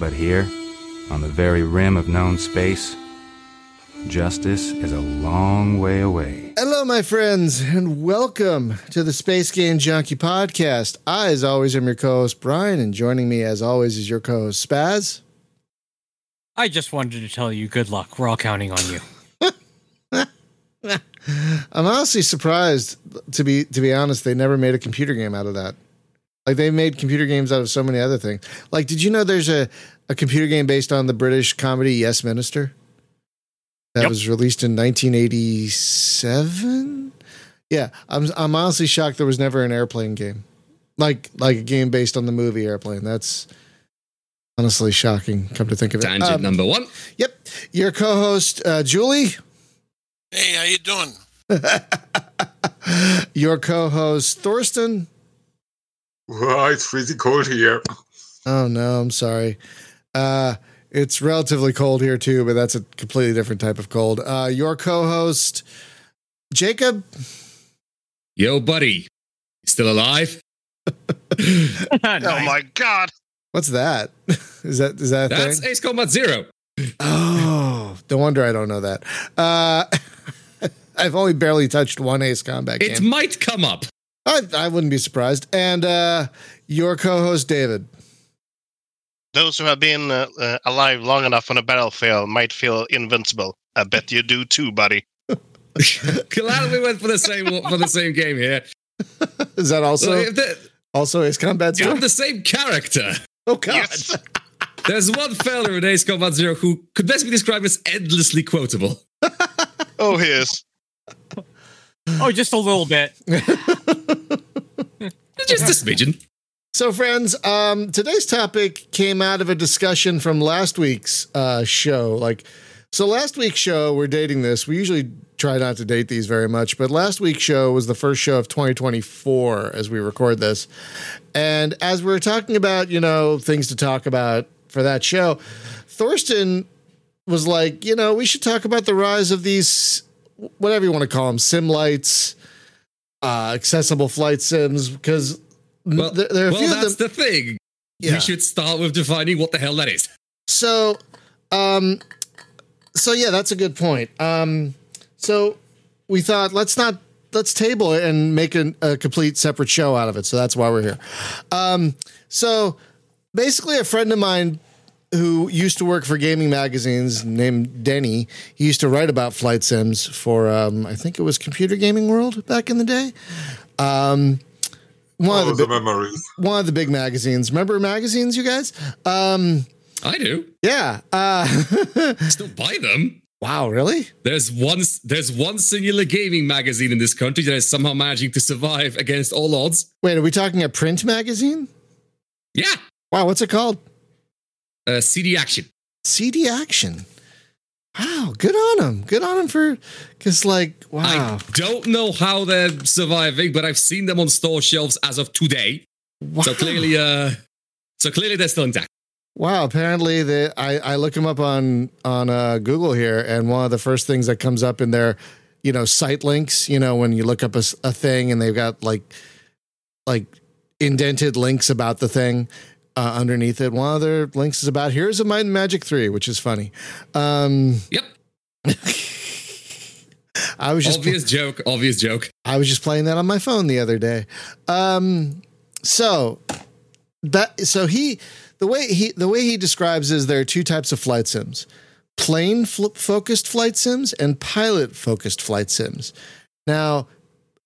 But here, on the very rim of known space, justice is a long way away. Hello, my friends, and welcome to the Space Game Junkie podcast. I, as always, am your co host, Brian, and joining me, as always, is your co host, Spaz. I just wanted to tell you good luck. We're all counting on you. I'm honestly surprised, to be to be honest, they never made a computer game out of that. Like they made computer games out of so many other things. Like, did you know there's a, a computer game based on the British comedy Yes Minister? That Yep. was released in 1987. Yeah, I'm I'm honestly shocked there was never an airplane game, like like a game based on the movie Airplane. That's honestly shocking. Come to think of it. Tangent Um, number one. Yep, your co-host uh, Julie, Hey, how you doing? your co-host Thorsten. Wow, it's freezing cold here. Oh no, I'm sorry. Uh, it's relatively cold here too, but that's a completely different type of cold. Uh, your co-host Jacob. Yo, buddy. Still alive? Oh my god. What's that? Is that is that a That's thing? Ace Combat Zero. Oh, no wonder I don't know that. Uh, I've only barely touched one Ace Combat It might come up. I, I wouldn't be surprised. And uh, your co-host David. Those who have been uh, uh, alive long enough on a battlefield might feel invincible. I bet you do too, buddy. Glad we went for the same for the same game here. Is that also the, also Ace Combat you Zero? have the same character. Oh God! Yes. There's one fella in Ace Combat Zero who could best be described as endlessly quotable. Oh, here's. Oh, just a little bit. Just a smidgen. So, friends, um, today's topic came out of a discussion from last week's uh, show. Like, so last week's show, we're dating this. We usually try not to date these very much, but last week's show was the first show of 2024 as we record this. And as we were talking about, you know, things to talk about for that show, Thorsten was like, you know, we should talk about the rise of these, whatever you want to call them, sim lights, uh, accessible flight sims, because Well, there, there are a well few of them. that's the thing. Yeah. We should start with defining what the hell that is. So, um, so yeah, that's a good point. Um, so we thought let's not let's table it and make an, a complete separate show out of it. So that's why we're here. Um, so basically, a friend of mine who used to work for gaming magazines named Denny, he used to write about flight sims for um, I think it was Computer Gaming World back in the day. Um, one All of the the bi- memories. one of the big magazines. Remember magazines, you guys? Um, I do. yeah. Uh, Still buy them. wow, really? There's one there's one singular gaming magazine in this country that is somehow managing to survive against all odds. Wait, are we talking a print magazine? Yeah. Wow, what's it called? Uh, CD Action. CD Action. Wow, good on them. Good on them for, because like, wow. I don't know how they're surviving, but I've seen them on store shelves as of today. wow. So clearly, uh, so clearly they're still intact. Wow, apparently they, I, I look them up on on uh, Google here, and one of the first things that comes up in their, you know, site links. You know, when you look up a, a thing and they've got like, like indented links about the thing uh, underneath it. One of their links is about here's a Might and Magic three, which is funny. Um, Yep. I was just obvious joke. Obvious joke. I was just playing that on my phone the other day. Um, so that so he the way he the way he describes is there are two types of flight sims: plane fl- focused flight sims and pilot focused flight sims. Now,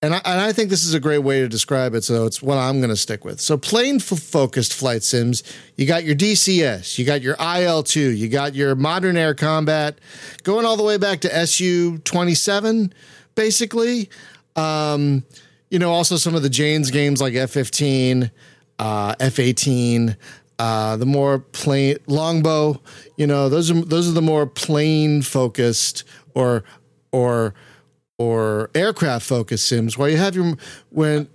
and I, and I think this is a great way to describe it. So it's what I'm going to stick with. So plane f- focused flight sims, you got your DCS, you got your IL2, you got your modern air combat, going all the way back to SU 27, basically. Um, you know, also some of the Jane's games like F15, uh, F18, uh, the more plain longbow. You know, those are those are the more plane focused or or or aircraft focused sims. While you have your when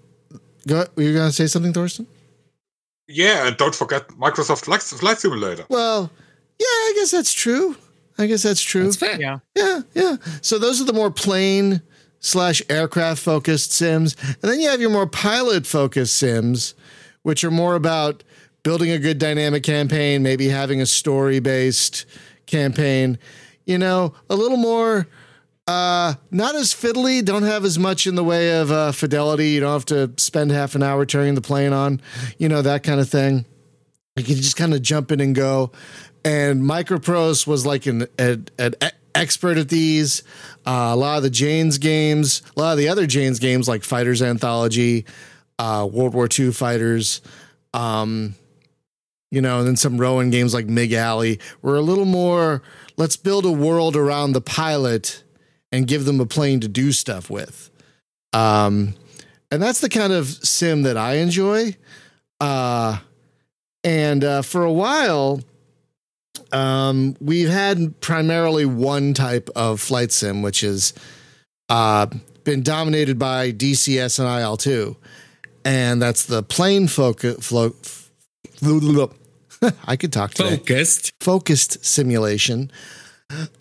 go, you're going to say something, Thorsten? Yeah, and don't forget Microsoft Flight, Flight Simulator. Well, yeah, I guess that's true. I guess that's true. That's fair. Yeah. Yeah, yeah. So those are the more plane slash aircraft focused sims, and then you have your more pilot focused sims, which are more about building a good dynamic campaign, maybe having a story based campaign, you know, a little more uh, not as fiddly, don't have as much in the way of uh, fidelity. You don't have to spend half an hour turning the plane on, you know, that kind of thing. You can just kind of jump in and go. And Microprose was like an, an, an expert at these. Uh, a lot of the Jane's games, a lot of the other Jane's games like Fighters Anthology, uh, World War II Fighters, um, you know, and then some Rowan games like Mig Alley were a little more, let's build a world around the pilot and give them a plane to do stuff with. Um, and that's the kind of sim that I enjoy. Uh, and uh, for a while, um, we've had primarily one type of flight sim, which has uh, been dominated by DCS and IL2. And that's the plane focus. Flo- I could talk today Focused. focused simulation,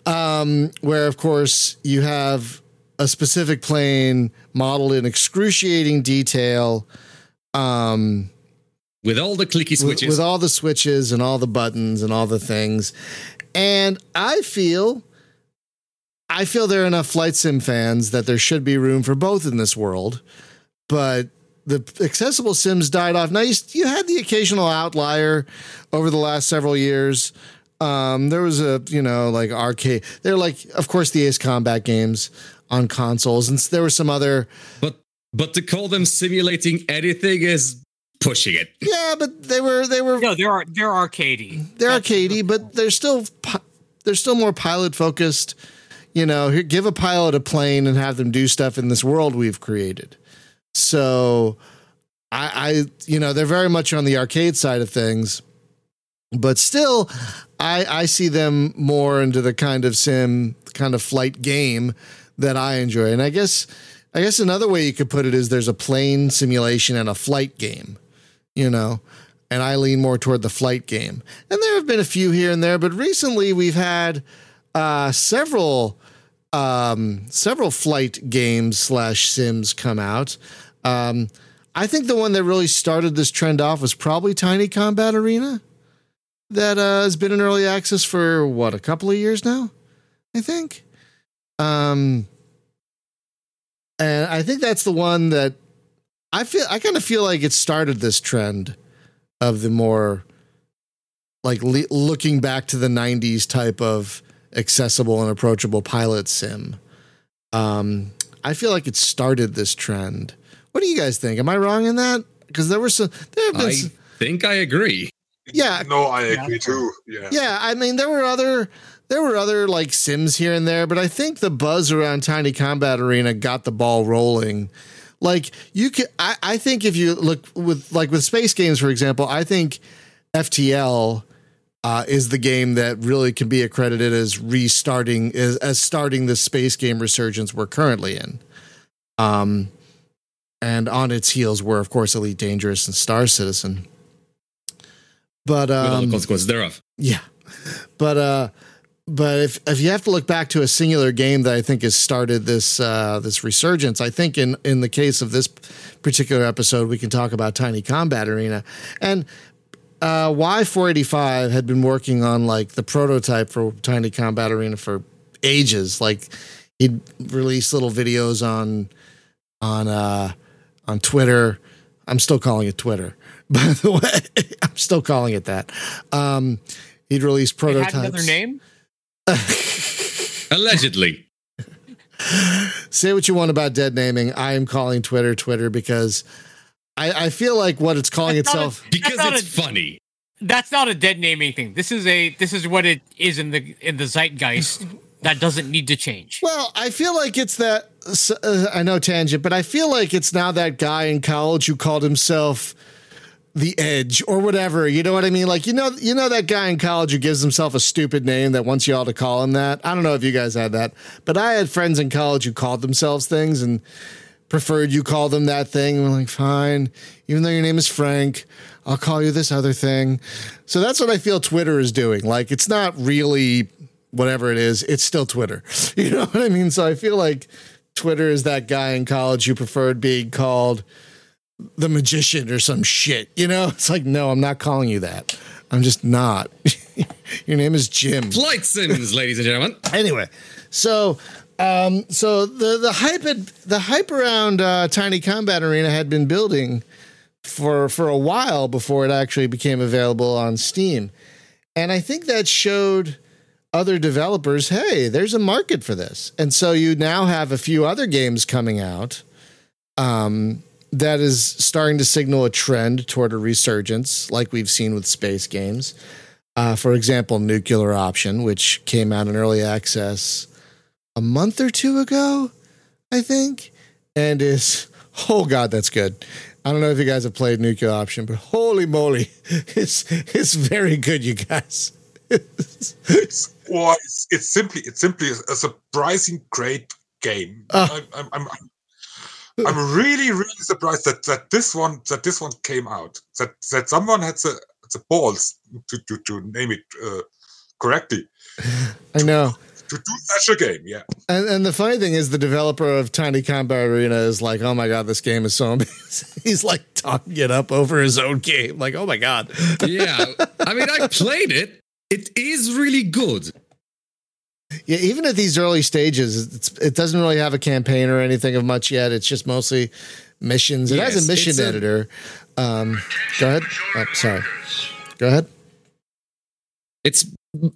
um, where of course you have a specific plane modeled in excruciating detail, um, With all the clicky with, switches. with all the switches and all the buttons and all the things. And I feel, I feel there are enough flight sim fans that there should be room for both in this world, but the accessible sims died off. Now you, you had the occasional outlier over the last several years. Um, there was a you know like arcade. They're like, of course, the Ace Combat games on consoles, and there were some other. but but to call them simulating anything is pushing it. Yeah, but they were they were No, they're they're arcadey. they're That's- arcadey, but they're still they're still more pilot focused. You know, here, give a pilot a plane and have them do stuff in this world we've created. So, I, I you know they're very much on the arcade side of things, but still, I I see them more into the kind of sim kind of flight game that I enjoy. And I guess I guess another way you could put it is there's a plane simulation and a flight game. You know, and I lean more toward the flight game. And there have been a few here and there, but recently we've had uh, several um, several flight games slash sims come out. Um, I think the one that really started this trend off was probably Tiny Combat Arena, that uh, has been in early access for what a couple of years now, I think. Um, and I think that's the one that I feel I kind of feel like it started this trend of the more like le- looking back to the 90s type of accessible and approachable pilot sim. Um, I feel like it started this trend. What do you guys think? Am I wrong in that? Because there were some, there have been, I some, think I agree. Yeah, No, I Yeah. agree too. Yeah. yeah. I mean, there were other, there were other like sims here and there, but I think the buzz around Tiny Combat Arena got the ball rolling. Like you could, I, I think if you look with like with space games, for example, I think FTL uh, is the game that really can be accredited as restarting as, as starting the space game resurgence we're currently in. Um, and on its heels were, of course, Elite Dangerous and Star Citizen. But With all the um, consequences thereof. yeah, but uh, but if if you have to look back to a singular game that I think has started this uh, this resurgence, I think in in the case of this particular episode, we can talk about Tiny Combat Arena and. Uh, Why485 had been working on like the prototype for Tiny Combat Arena for ages. Like he'd release little videos on on uh, on Twitter. I'm still calling it Twitter, by the way. I'm still calling it that. Um, he'd release It prototypes. had another name. Allegedly. Say what you want about dead naming. I am calling Twitter Twitter because I, I feel like what it's calling That's not a- itself. Because it's a- funny. That's not a dead naming thing. This is a this is what it is in the in the zeitgeist. that doesn't need to change. Well, I feel like it's that. Uh, I know tangent, but I feel like it's now that guy in college who called himself the Edge or whatever. You know what I mean? Like you know, you know that guy in college who gives himself a stupid name that wants you all to call him that. I don't know if you guys had that, but I had friends in college who called themselves things and preferred you call them that thing. And we're like, fine, even though your name is Frank, I'll call you this other thing. So that's what I feel Twitter is doing. Like it's not really whatever it is, it's still Twitter. You know what I mean? So I feel like Twitter is that guy in college who preferred being called the magician or some shit. You know, it's like, no, I'm not calling you that. I'm just not. Your name is Jim. Flight Sims, ladies and gentlemen. Anyway, so um, so the the hype had, the hype around uh, Tiny Combat Arena had been building for for a while before it actually became available on Steam, and I think that showed other developers, hey, there's a market for this, and so you now have a few other games coming out. Um, that is starting to signal a trend toward a resurgence, like we've seen with space games. Uh, for example, Nuclear Option, which came out in early access a month or two ago, I think, and is oh god, that's good. I don't know if you guys have played Nuclear Option, but holy moly, it's it's very good, you guys. Or it's, it's simply it's simply a, surprising great game. Ah. I'm, I'm, I'm, I'm really really surprised that, that this one that this one came out. That that someone had the the balls to to, to name it uh, correctly I know. to do such a game. Yeah. And, and the funny thing is, the developer of Tiny Combat Arena is like, "Oh my god, this game is so amazing." He's like talking it up over his own game. Like, "Oh my god." Yeah. I mean, I played it. It is really good. Yeah, even at these early stages, it's, it doesn't really have a campaign or anything of much yet. It's just mostly missions. It has a mission it's a- editor. Um, go ahead. Oh, sorry. Go ahead. It's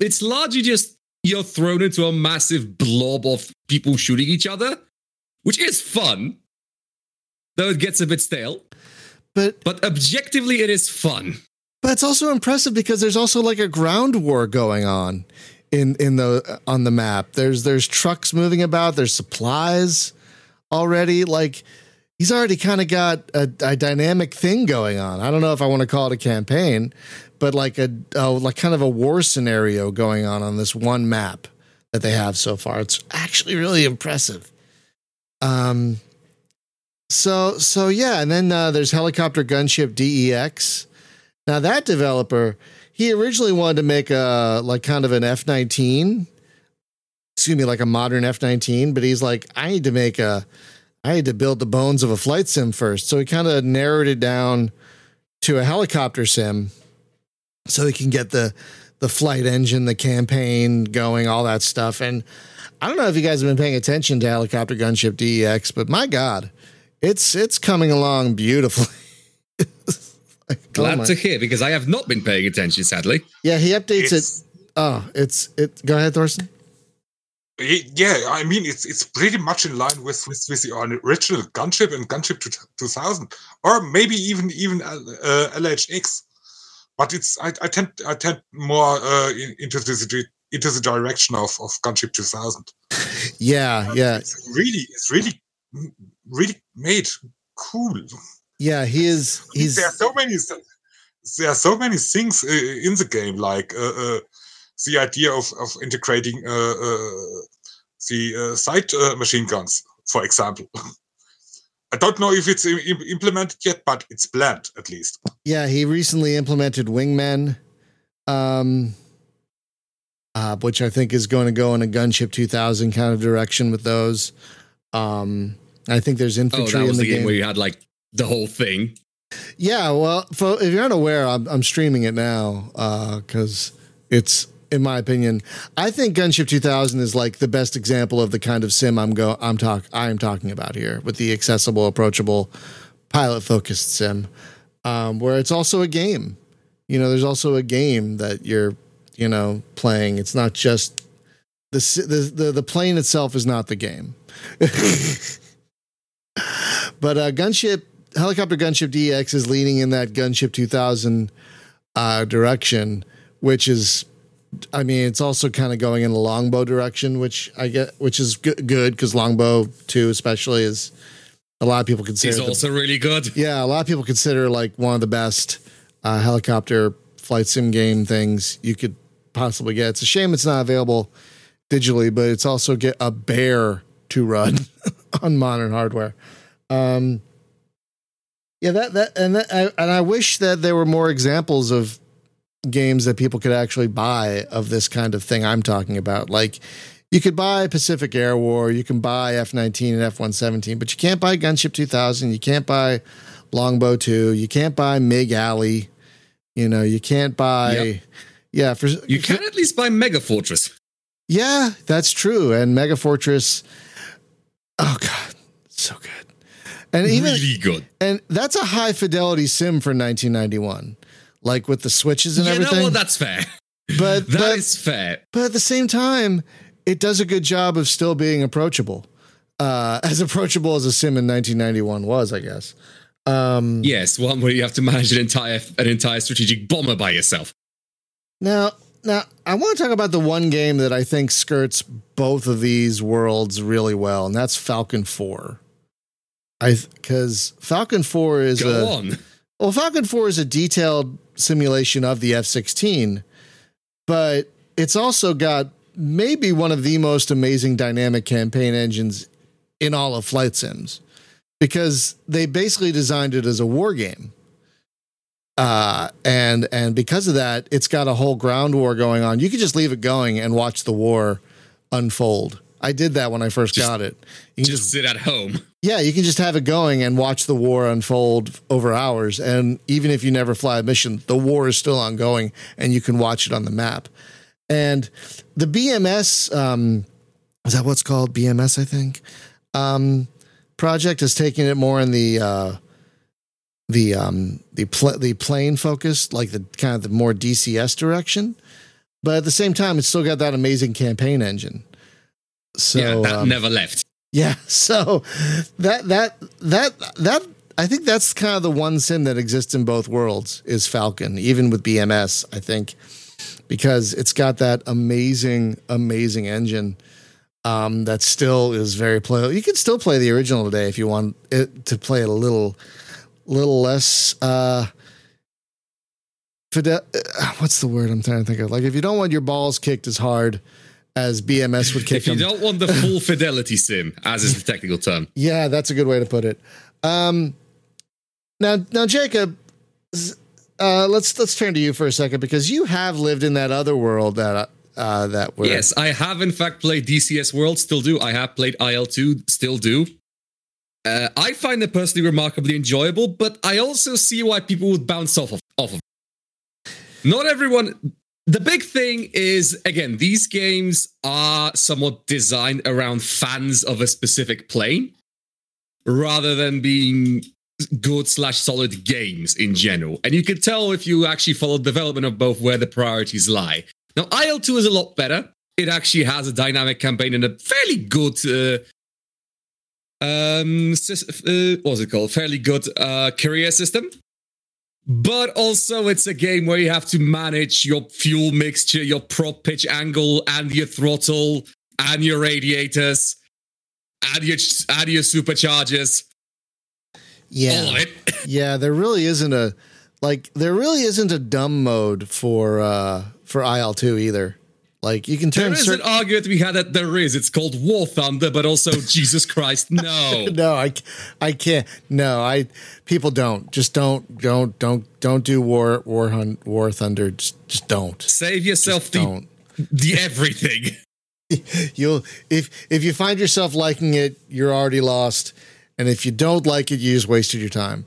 it's largely just you're thrown into a massive blob of people shooting each other, which is fun. Though it gets a bit stale. But But objectively it is fun. but it's also impressive because there's also like a ground war going on in in the on the map. There's there's trucks moving about. There's supplies already. Like he's already kind of got a, a dynamic thing going on. I don't know if I want to call it a campaign, but like a oh, like kind of a war scenario going on on this one map that they have so far. It's actually really impressive. Um. So so yeah, and then uh, there's helicopter gunship DEX. Now that developer, he originally wanted to make a like kind of an F nineteen, excuse me, like a modern F nineteen, but he's like, I need to make a, I need to build the bones of a flight sim first. So he kind of narrowed it down to a helicopter sim, so he can get the the flight engine, the campaign going, all that stuff. And I don't know if you guys have been paying attention to helicopter gunship DEX, but my God, it's it's coming along beautifully. Like, oh Glad to hear because I have not been paying attention, sadly. yeah, he updates It's- it. Oh, it's it. Go ahead, Thorsten. Ye- Yeah, I mean it's it's pretty much in line with with, with the original Gunship and Gunship two- 2000, or maybe even even uh, LHX. But it's I, I tend I tend more uh, in, into the di- into the direction of, of Gunship 2000. Yeah, yeah, It's really it's really really made cool. Yeah. He is. He's. there are so many there are so many things uh, in the game like uh, uh, the idea of, of integrating uh, uh, the uh, side uh, machine guns for example i don't know if it's im- im- implemented yet but it's planned at least Yeah, he recently implemented Wingmen, um, uh, which I think is going to go in a Gunship 2000 kind of direction with those. Um, I think there's infantry. Oh, that was in the the game, game. where you had like the whole thing. Yeah, well, for, if you're unaware, I'm, I'm streaming it now because it's, in my opinion, I think Gunship 2000 is like the best example of the kind of sim I'm go I'm talk I am talking about here with the accessible, approachable, pilot focused sim, um, where it's also a game. You know, there's also a game that you're, you know, playing. It's not just the the the, the plane itself is not the game. but uh, gunship helicopter gunship DX is leaning in that gunship 2000 uh, direction, which is, I mean, it's also kind of going in the longbow direction, which I get, which is g- good because longbow two especially is a lot of people consider. It's the- also really good. yeah, a lot of people consider like one of the best uh, helicopter flight sim game things you could possibly get. It's a shame it's not available digitally, but it's also get a bear to run on modern hardware. Um, yeah, that that and that, I, and I wish that there were more examples of games that people could actually buy of this kind of thing I'm talking about. Like you could buy Pacific Air War, you can buy F-19 and F-117, but you can't buy Gunship 2000, you can't buy Longbow 2. You can't buy Mig Alley. You know, you can't buy. Yep. Yeah, for You can at least buy Mega Fortress. Yeah, that's true. And Mega Fortress. Oh god, so good. And even really good. and that's a high fidelity sim for 1991, like with the switches and you everything. know what? That's fair. but That is but, fair. but at the same time, it does a good job of still being approachable, uh, as approachable as a sim in 1991 was, I guess. Um, Yes, one where you have to manage an entire an entire strategic bomber by yourself. Now, now I want to talk about the one game that I think skirts both of these worlds really well, and that's Falcon 4. I because Falcon 4 is Go a on. well, Falcon 4 is a detailed simulation of the F-16, but it's also got maybe one of the most amazing dynamic campaign engines in all of flight sims because they basically designed it as a war game uh, and and because of that, it's got a whole ground war going on. You could just leave it going and watch the war unfold. I did that when I first Just- got it. You can Just just, sit at home. Yeah, you can just have it going and watch the war unfold over hours. And even if you never fly a mission, the war is still ongoing, and you can watch it on the map. And the BMS um, is that what's called BMS? I think um, project is taking it more in the uh, the um, the pl- the plane focused, like the kind of the more DCS direction. But at the same time, it's still got that amazing campaign engine. So yeah, that um, never left. Yeah, so that that that that I think that's kind of the one sim that exists in both worlds is Falcon, even with BMS, I think, because it's got that amazing, amazing engine um, that still is very playable. You can still play the original today if you want it to play it a little, little less. Uh, fide- uh, what's the word I'm trying to think of? Like if you don't want your balls kicked as hard as BMS would kick If you them. don't want the full fidelity sim, as is the technical term. Yeah, that's a good way to put it. Um, now, now, Jacob, uh, let's let's turn to you for a second because you have lived in that other world that uh, that we're Yes, I have in fact played DCS World, still do. I have played IL2, still do. Uh, I find it personally remarkably enjoyable, but I also see why people would bounce off of off of. it. Not everyone. The big thing is again, these games are somewhat designed around fans of a specific plane, rather than being good slash solid games in general. And you can tell if you actually follow development of both where the priorities lie. Now, IL2 is a lot better. It actually has a dynamic campaign and a fairly good, uh, um, uh, what's it called? Fairly good uh, career system. But also, it's a game where you have to manage your fuel mixture, your prop pitch angle, and your throttle, and your radiators, and your and your superchargers. yeah All of it. yeah. There really isn't a like there really isn't a dumb mode for uh, for IL two either. Like you can turn is certain. an argument we had that there is. It's called War Thunder, but also Jesus Christ, no. no, I, I can't. No, I. People don't. Just don't. Don't. Don't. Don't do war. War. Hun, war thunder. Just. Just don't. Save yourself Just the, don't. the everything. You'll if if you find yourself liking it, you're already lost. And if you don't like it, you just wasted your time.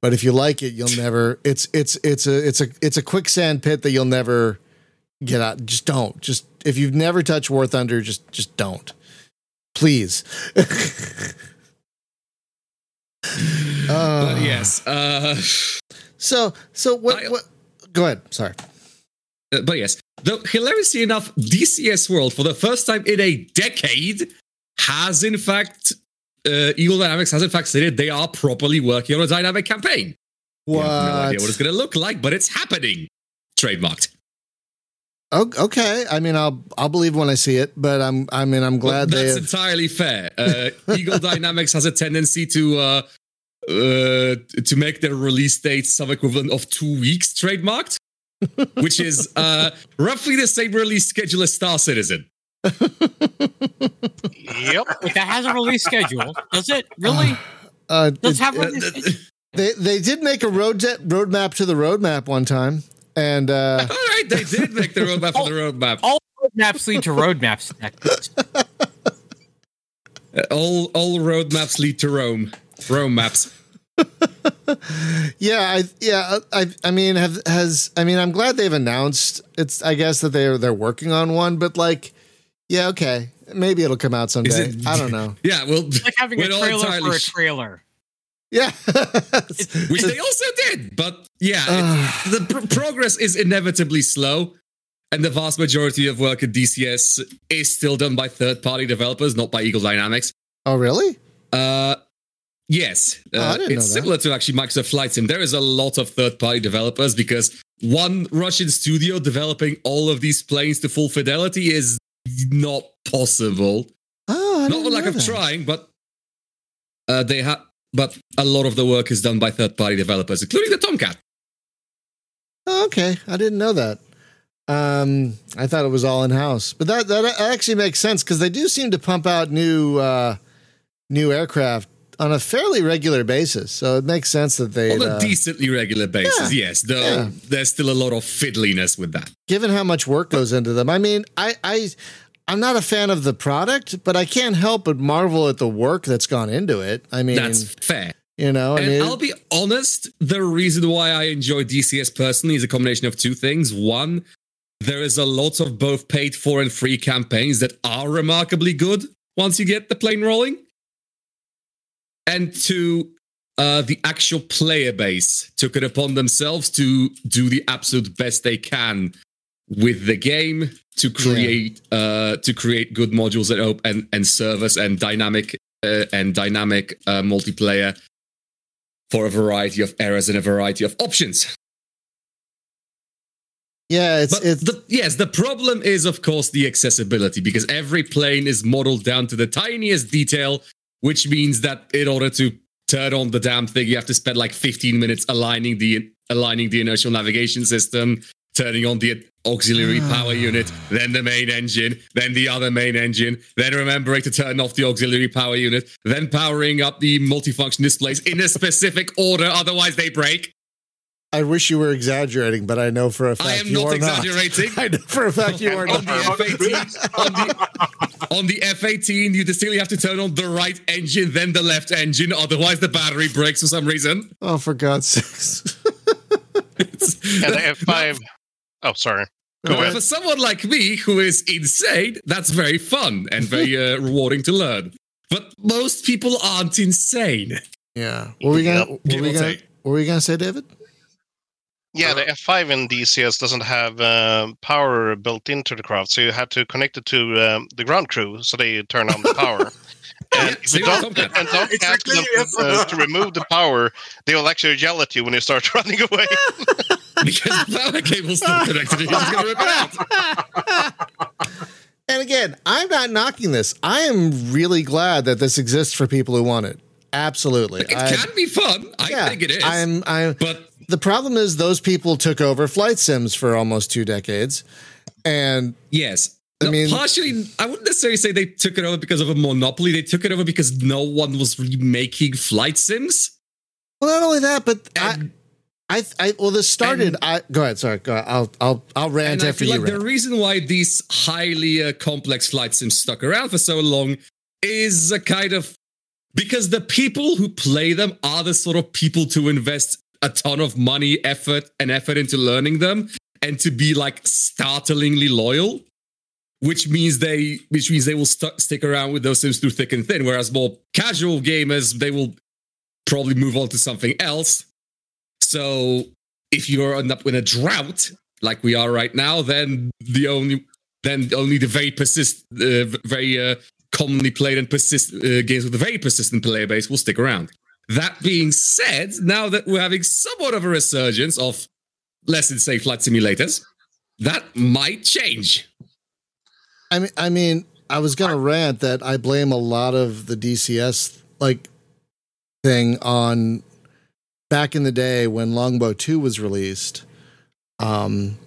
But if you like it, you'll never. It's it's it's a it's a it's a quicksand pit that you'll never get out. Just don't. Just if you've never touched War Thunder, just just don't. Please. Uh, But yes, uh, So so what I- what? Go ahead. Sorry. uh, but yes. Though hilariously enough, DCS World for the first time in a decade has in fact uh, Eagle Dynamics has in fact stated they are properly working on a dynamic campaign. We have no idea what it's going to look like, but it's happening. Trademarked. Oh, okay. I mean, I'll I'll believe when I see it, but I'm I mean I'm glad Well, they. that's entirely fair. Uh, Eagle Dynamics has a tendency to uh, uh, to make their release date some equivalent of two weeks trademarked, which is uh, roughly the same release schedule as Star Citizen. Yep. If that has a release schedule, does it really? uh, Does it- have a uh, release they they did make a road de- roadmap to the roadmap one time, and uh, All right, they did make the roadmap for the roadmap. All roadmaps lead to roadmaps. Uh, all all roadmaps lead to Rome. Rome maps. yeah, I yeah, I I mean have has I mean I'm glad they've announced it's I guess that they're they're working on one, but like yeah, okay. Maybe it'll come out someday. it- I don't know. Yeah, well, It's like having a we're not trailer entirely for a trailer. Yeah. which they also did. But yeah, Ah. it- the pr- progress is inevitably slow, and the vast majority of work at DCS is still done by third-party developers, not by Eagle Dynamics. oh really? Uh, yes, Oh, I uh, didn't know it's similar to actually Microsoft Flight Sim. There is a lot of third-party developers because one Russian studio developing all of these planes to full fidelity is not possible. Oh, I not didn't for lack of that. trying, but uh, they have. But a lot of the work is done by third-party developers, including the Tomcat. Oh, okay, I didn't know that. Um, I thought it was all in house, but that that actually makes sense because they do seem to pump out new uh, new aircraft on a fairly regular basis. So it makes sense that they, On a uh, decently regular basis, yes. Though Yeah. there's still a lot of fiddliness with that. given how much work goes into them. I mean, I I I'm not a fan of the product, but I can't help but marvel at the work that's gone into it. I mean, That's fair. you know, I and mean, I'll be honest, the reason why I enjoy DCS personally is a combination of two things. One, there is a lot of both paid for and free campaigns that are remarkably good once you get the plane rolling. And two, uh, the actual player base took it upon themselves to do the absolute best they can with the game to create uh, to create good modules and op- and and servers and dynamic uh, and dynamic uh, multiplayer for a variety of errors and a variety of options. yeah, it's it's the, yes, the problem is, of course, the accessibility because every plane is modeled down to the tiniest detail, which means that in order to turn on the damn thing, you have to spend like 15 minutes aligning the aligning the inertial navigation system, turning on the auxiliary ah. power unit, then the main engine, then the other main engine, then remembering to turn off the auxiliary power unit, then powering up the multifunction displays in a specific order, otherwise they break. I wish you were exaggerating, but I know for a fact I am you not are exaggerating. Not. I know for a fact you are on not. the F18, on the, on the F18, you distinctly have to turn on the right engine, then the left engine, otherwise the battery breaks for some reason. Oh, for God's sakes! And the F5. Oh, sorry. Go ahead. For someone like me who is insane, that's very fun and very uh, rewarding to learn. But most people aren't insane. Yeah. What were we gonna? Yep. What we gonna? What were we gonna say, David? Yeah, the F5 in DCS doesn't have um, power built into the craft, so you had to connect it to um, the ground crew so they turn on the power. and if same you don't, and don't Exactly, ask them to, uh, to remove the power, they will actually yell at you when you start running away. Because the power cable's still connected, you're gonna rip it out. And again, I'm not knocking this. I am really glad that this exists for people who want it. Absolutely. It I- can be fun. I yeah, think it is. I'm. I'm. but The problem is those people took over flight sims for almost two decades, and Yes. I No, mean- partially, I wouldn't necessarily say they took it over because of a monopoly. They took it over because no one was really making flight sims. well, not only that, but I, I, I, well, this started. And- I go ahead. Sorry, go ahead. I'll, I'll, I'll rant after you. like the reason why these highly uh, complex flight sims stuck around for so long is a kind of because the people who play them are the sort of people to invest a ton of money, effort, and effort into learning them, and to be like startlingly loyal. Which means they, which means they will st- stick around with those sims through thick and thin. Whereas more casual gamers, they will probably move on to something else. So if you end up in a drought like we are right now, then the only then only the very persist, uh, very uh, commonly played and persist uh, games with a very persistent player base will stick around. That being said, now that we're having somewhat of a resurgence of less than safe flight simulators, that might change. I mean, I mean, I was gonna rant that I blame a lot of the DCS like thing on back in the day when Longbow Two was released. Um,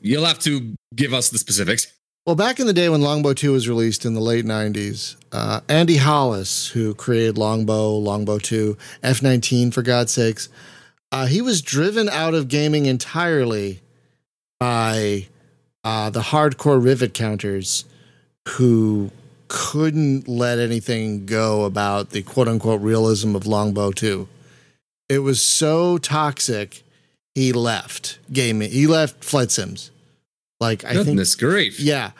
You'll have to give us the specifics. well, back in the day when Longbow Two was released in the late '90s, uh, Andy Hollis, who created Longbow, Longbow Two, F nineteen, for God's sakes, uh, he was driven out of gaming entirely by uh, the hardcore rivet counters who couldn't let anything go about the quote unquote realism of Longbow 2. It was so toxic. He left gaming. He left flight sims. Like I think Goodness grief. yeah.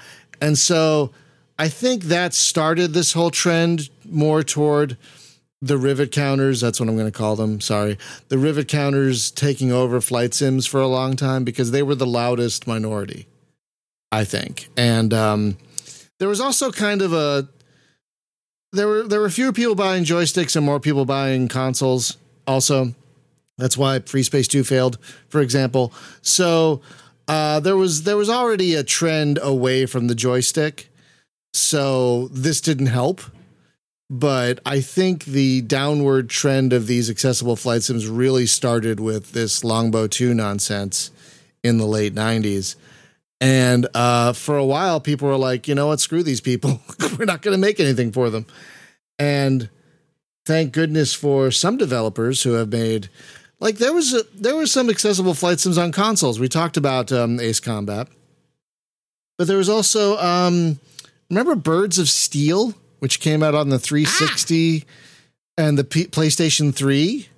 And so I think that started this whole trend more toward the rivet counters. That's what I'm going to call them. Sorry. The rivet counters taking over flight sims for a long time because they were the loudest minority, I think. And um, there was also kind of a. There were there were fewer people buying joysticks and more people buying consoles. Also, that's why Free Space Two failed, for example. So uh, there was there was already a trend away from the joystick, so this didn't help. But I think the downward trend of these accessible flight sims really started with this Longbow 2 nonsense in the late 90s. And uh, for a while, people were like, you know what, screw these people. we're not going to make anything for them. And thank goodness for some developers who have made like there was a, there were some accessible flight sims on consoles. We talked about um, Ace Combat, but there was also um, remember Birds of Steel, which came out on the 360 and the P- PlayStation 3.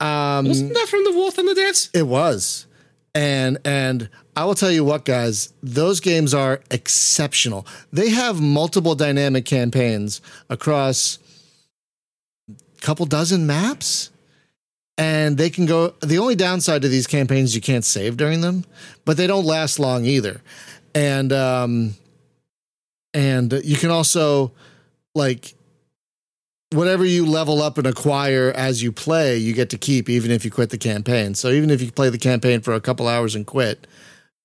Um, Wasn't that from the War devs? it was. And and I will tell you what guys, those games are exceptional. They have multiple dynamic campaigns across couple dozen maps and they can go the only downside to these campaigns you can't save during them, but they don't last long either. And um and you can also like whatever you level up and acquire as you play, you get to keep even if you quit the campaign. So even if you play the campaign for a couple hours and quit,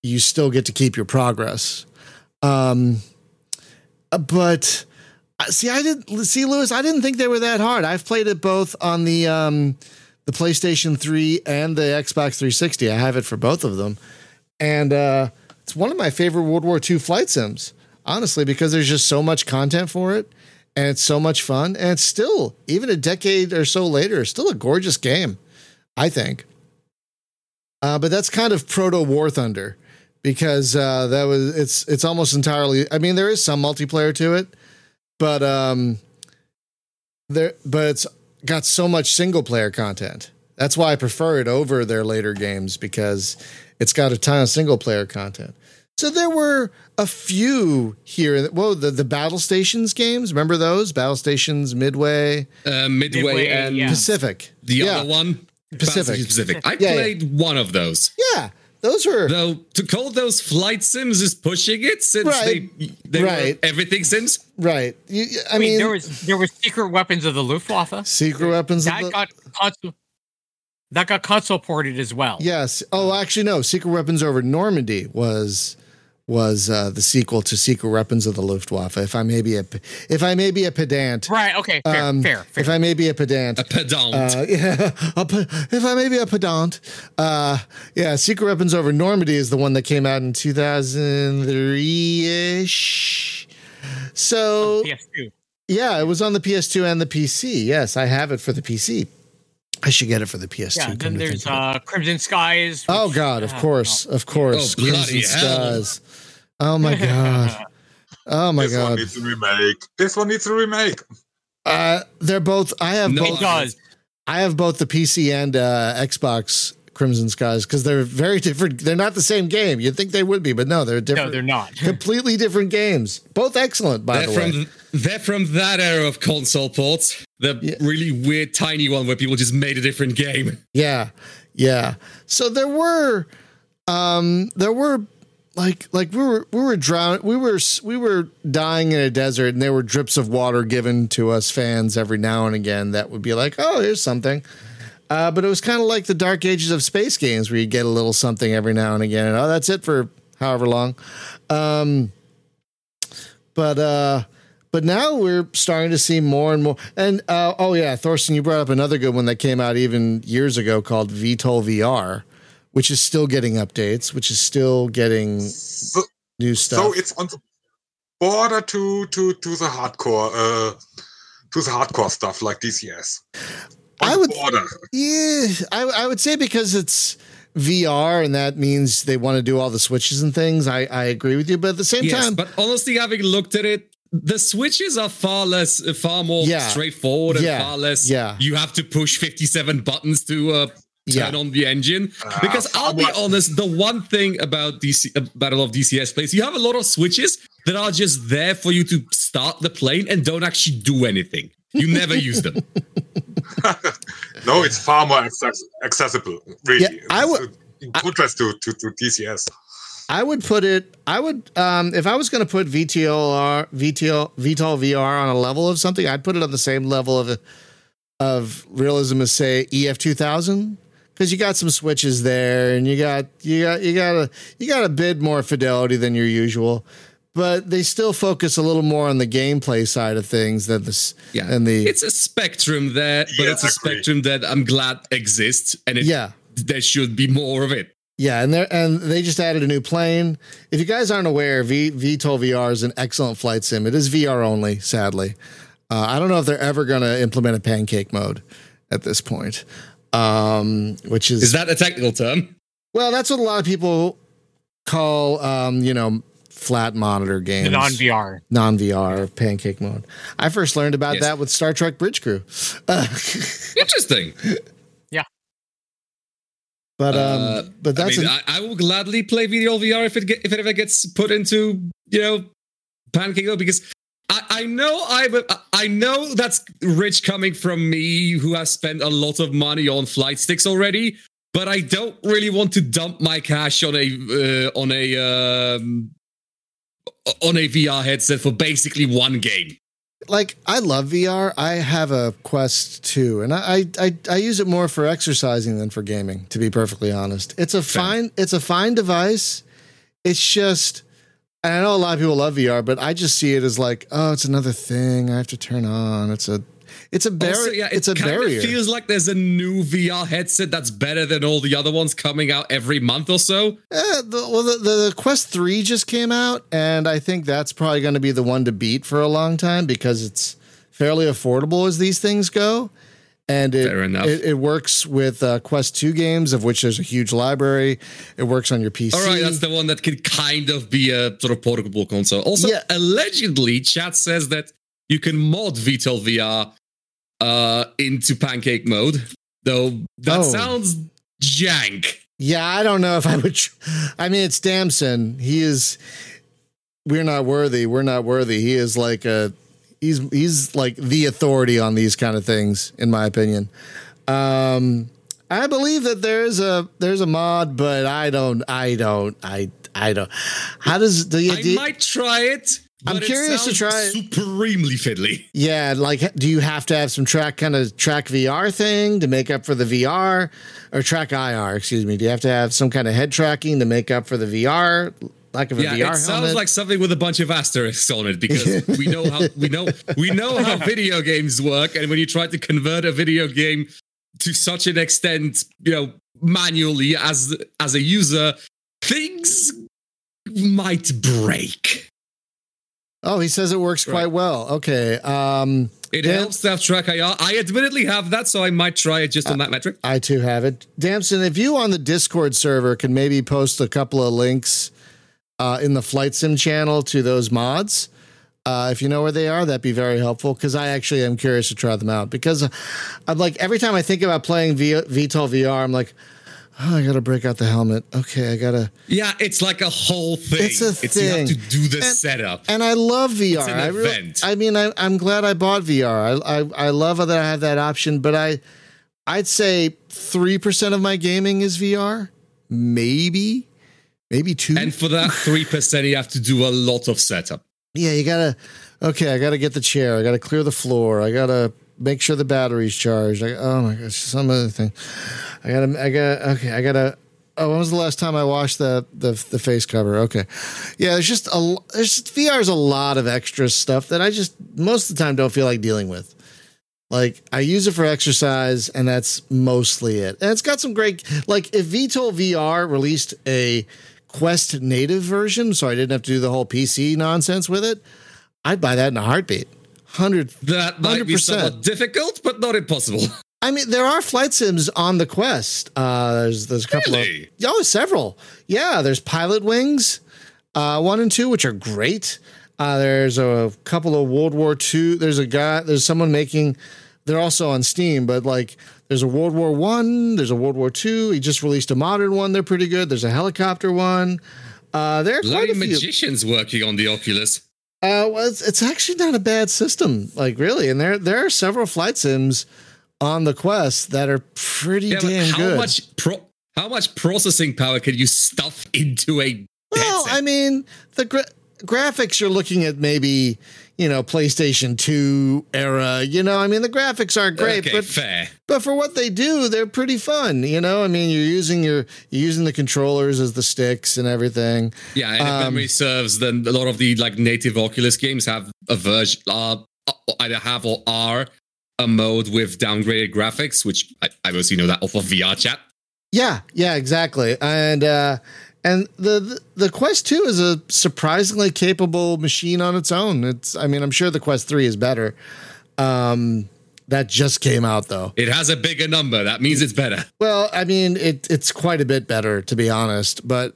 you still get to keep your progress. Um, but see, I did see Lewis. I didn't think they were that hard. I've played it both on the um, the PlayStation 3 and the Xbox 360. I have it for both of them, and uh, it's one of my favorite World War II flight sims. Honestly, because there's just so much content for it and it's so much fun. And it's still, even a decade or so later, still a gorgeous game, I think. Uh, but that's kind of proto War Thunder because uh, that was it's it's almost entirely. I mean, there is some multiplayer to it, but um, there but it's got so much single player content. That's why I prefer it over their later games because it's got a ton of single player content. So there were a few here. Whoa, the, the Battle Stations games. Remember those? Battle Stations, Midway, Uh, Midway, Midway, and yeah. Pacific. the yeah. other one, Pacific. Pacific. I Yeah, yeah. played one of those. Yeah, those were. Though to call those flight sims is pushing it since Right. they they Right. were everything sims. Right. You, I, I mean, mean, there was there were secret weapons of the Luftwaffe secret weapons. Of that the, got console that got console ported as well. yes. Oh, actually, no. Secret weapons over Normandy was was uh, the sequel to Secret Weapons of the Luftwaffe. If I may be a if I may be a pedant. Right. Okay. Fair. Um, fair. fair. If I may be a pedant. A pedant. Uh, yeah, a pe- if I may be a pedant, uh, yeah, Secret Weapons over Normandy is the one that came out in 2003 ish. So, PS2. yeah, it was on the PS2 and the PC. Yes, I have it for the PC. I should get it for the PS2. Yeah. Then there's think of it. uh, Crimson Skies. oh God, of uh, course, of course, Oh, Crimson. Skies. Oh my God. Oh my this one God. needs a remake. This one needs a remake. Uh, they're both. I have No, It both. does. I have both the PC and uh, Xbox Crimson Skies because they're very different. They're not the same game. You'd think they would be, but no, they're different. No, they're not. completely different games. Both excellent, by they're the way. from they're from that era of console ports. The Yeah. really weird tiny one where people just made a different game. yeah, yeah. So there were, um, there were like like we were we were drowning we were we were dying in a desert, and there were drips of water given to us fans every now and again that would be like, oh, here's something. Uh, but it was kind of like the dark ages of space games where you get a little something every now and again. And, oh, that's it for however long. Um, but uh, but now we're starting to see more and more. And uh, oh yeah, Thorsten, you brought up another good one that came out even years ago called VTOL VR, which is still getting updates, which is still getting So, new stuff. so it's on the border to to to the hardcore uh to the hardcore stuff like DCS. On I would- border. Yeah, I, I would say because it's VR and that means they want to do all the switches and things. I, I agree with you, but at the same Yes, time, but honestly, having looked at it, the switches are far less, uh, far more Yeah. straightforward and Yeah. far less. Yeah. You have to push 57 buttons to uh, turn Yeah. on the engine. Ah, Because I'll be honest, the one thing about DC, about a lot of DCS plays, you have a lot of switches that are just there for you to start the plane and don't actually do anything. You never use them. No, it's far more access- accessible, really. Yeah, I would- In contrast to, to, to DCS. I would put it. I would um, if I was going to put VTOR, VTO, VTOL VR on a level of something, I'd put it on the same level of of realism as say EF two thousand because you got some switches there, and you got you got you got a you got a bit more fidelity than your usual. But they still focus a little more on the gameplay side of things than this. Yeah. and the It's a spectrum there, but Yeah, it's a spectrum that I'm glad exists, and it, yeah. there should be more of it. Yeah, and they and they just added a new plane. If you guys aren't aware, v, VTOL VR is an excellent flight sim. It is VR only, sadly. Uh, I don't know if they're ever going to implement a pancake mode at this point, um, which is, Is that a technical term? well, that's what a lot of people call, um, you know, flat monitor games, non VR. non VR pancake mode. I first learned about Yes. that with Star Trek Bridge Crew. Uh, Interesting. But um, Uh, but that's I, mean, an- I, I will gladly play VTOL VR if it get, if it ever gets put into you know Pancake because I, I know I I know that's rich coming from me who has spent a lot of money on flight sticks already, but I don't really want to dump my cash on a uh, on a um, on a VR headset for basically one game. Like I love VR. I have a Quest 2 and I, I I use it more for exercising than for gaming, to be perfectly honest. It's a fine it's a fine device. It's just and I know a lot of people love VR, but I just see it as like, oh, it's another thing I have to turn on. It's a it's a barrier. Also, yeah, it it's a kind barrier. feels like there's a new VR headset that's better than all the other ones coming out every month or so. Eh, the, well, the, the Quest 3 just came out, and I think that's probably going to be the one to beat for a long time because it's fairly affordable as these things go. And it, Fair enough. it, it works with uh, Quest 2 games, of which there's a huge library. It works on your PC. All right, that's the one that can kind of be a sort of portable console. Also, Yeah. allegedly, chat says that you can mod VTOL VR uh, into pancake mode, though that Oh. sounds jank. yeah, I don't know if I would. Tr- I mean, it's Damson. He is. We're not worthy. We're not worthy. He is like a. He's he's like the authority on these kind of things, in my opinion. Um, I believe that there is a there's a mod, but I don't. I don't. I I don't. How does do you? I do you- might try it. I'm curious to try. Supremely fiddly. Yeah, like do you have to have some track kind of track VR thing to make up for the VR or track IR, excuse me. Do you have to have some kind of head tracking to make up for the VR lack of a Yeah, VR it sounds helmet? like something with a bunch of asterisks on it because we know how we know we know how video games work, and when you try to convert a video game to such an extent, you know, manually as as a user, things might break. Oh, he says it works quite Right. well. Okay. Um It helps to have track IR. I admittedly have that, so I might try it just on that metric. I too have it. Damson, if you on the Discord server can maybe post a couple of links uh, in the Flight Sim channel to those mods, uh, if you know where they are, that'd be very helpful because I actually am curious to try them out. Because I'm like, every time I think about playing v- VTOL VR, I'm like, oh, I got to break out the helmet. Okay, I got to. Yeah, it's like a whole thing. It's a thing. you have to do the And- setup. And I love VR. It's an I, really- event. I mean, I, I'm glad I bought VR. I, I I love that I have that option. But I, I'd say three percent of my gaming is VR, maybe, maybe two. And for that three percent, you have to do a lot of setup. yeah, you gotta. Okay, I gotta get the chair. I gotta clear the floor. I gotta make sure the battery's charged. I, oh my gosh, some other thing. I gotta. I gotta. Okay, I gotta. Oh, when was the last time I washed the the, the face cover? Okay, yeah. There's just a there's VR's a lot of extra stuff that I just most of the time don't feel like dealing with. Like I use it for exercise, and that's mostly it. And it's got some great like if VTOL VR released a Quest native version, so I didn't have to do the whole PC nonsense with it, I'd buy that in a heartbeat. Hundred. That might be 100%. somewhat difficult, but not impossible. I mean, there are flight sims on the Quest. Uh, there's there's a couple Really? of oh, several. Yeah, there's Pilot Wings, uh, one and two, which are great. Uh, there's a couple of World War II. There's a guy. There's someone making. They're also on Steam, but like there's a World War One. There's a World War Two. He just released a modern one. They're pretty good. There's a helicopter one. Uh, there are quite a few. magicians working on the Oculus. Uh, well, it's, it's actually not a bad system, like really. And there there are several flight sims on the Quest that are pretty Yeah, damn how good. much pro- how much processing power can you stuff into a well, headset? I mean, the gra- graphics you're looking at maybe you know PlayStation Two era. You know, I mean the graphics aren't great, okay, but fair. but for what they do, they're pretty fun. You know, I mean you're using your you're using the controllers as the sticks and everything. Yeah, and if Um, memory serves, then a lot of the like native Oculus games have a version, uh, either have or are a mode with downgraded graphics, which I, I mostly know that off of VR chat. Yeah, yeah, exactly. And uh and the, the the Quest 2 is a surprisingly capable machine on its own. It's I mean, I'm sure the Quest 3 is better. Um that just came out though. It has a bigger number. That means it's better. Well, I mean, it it's quite a bit better to be honest, but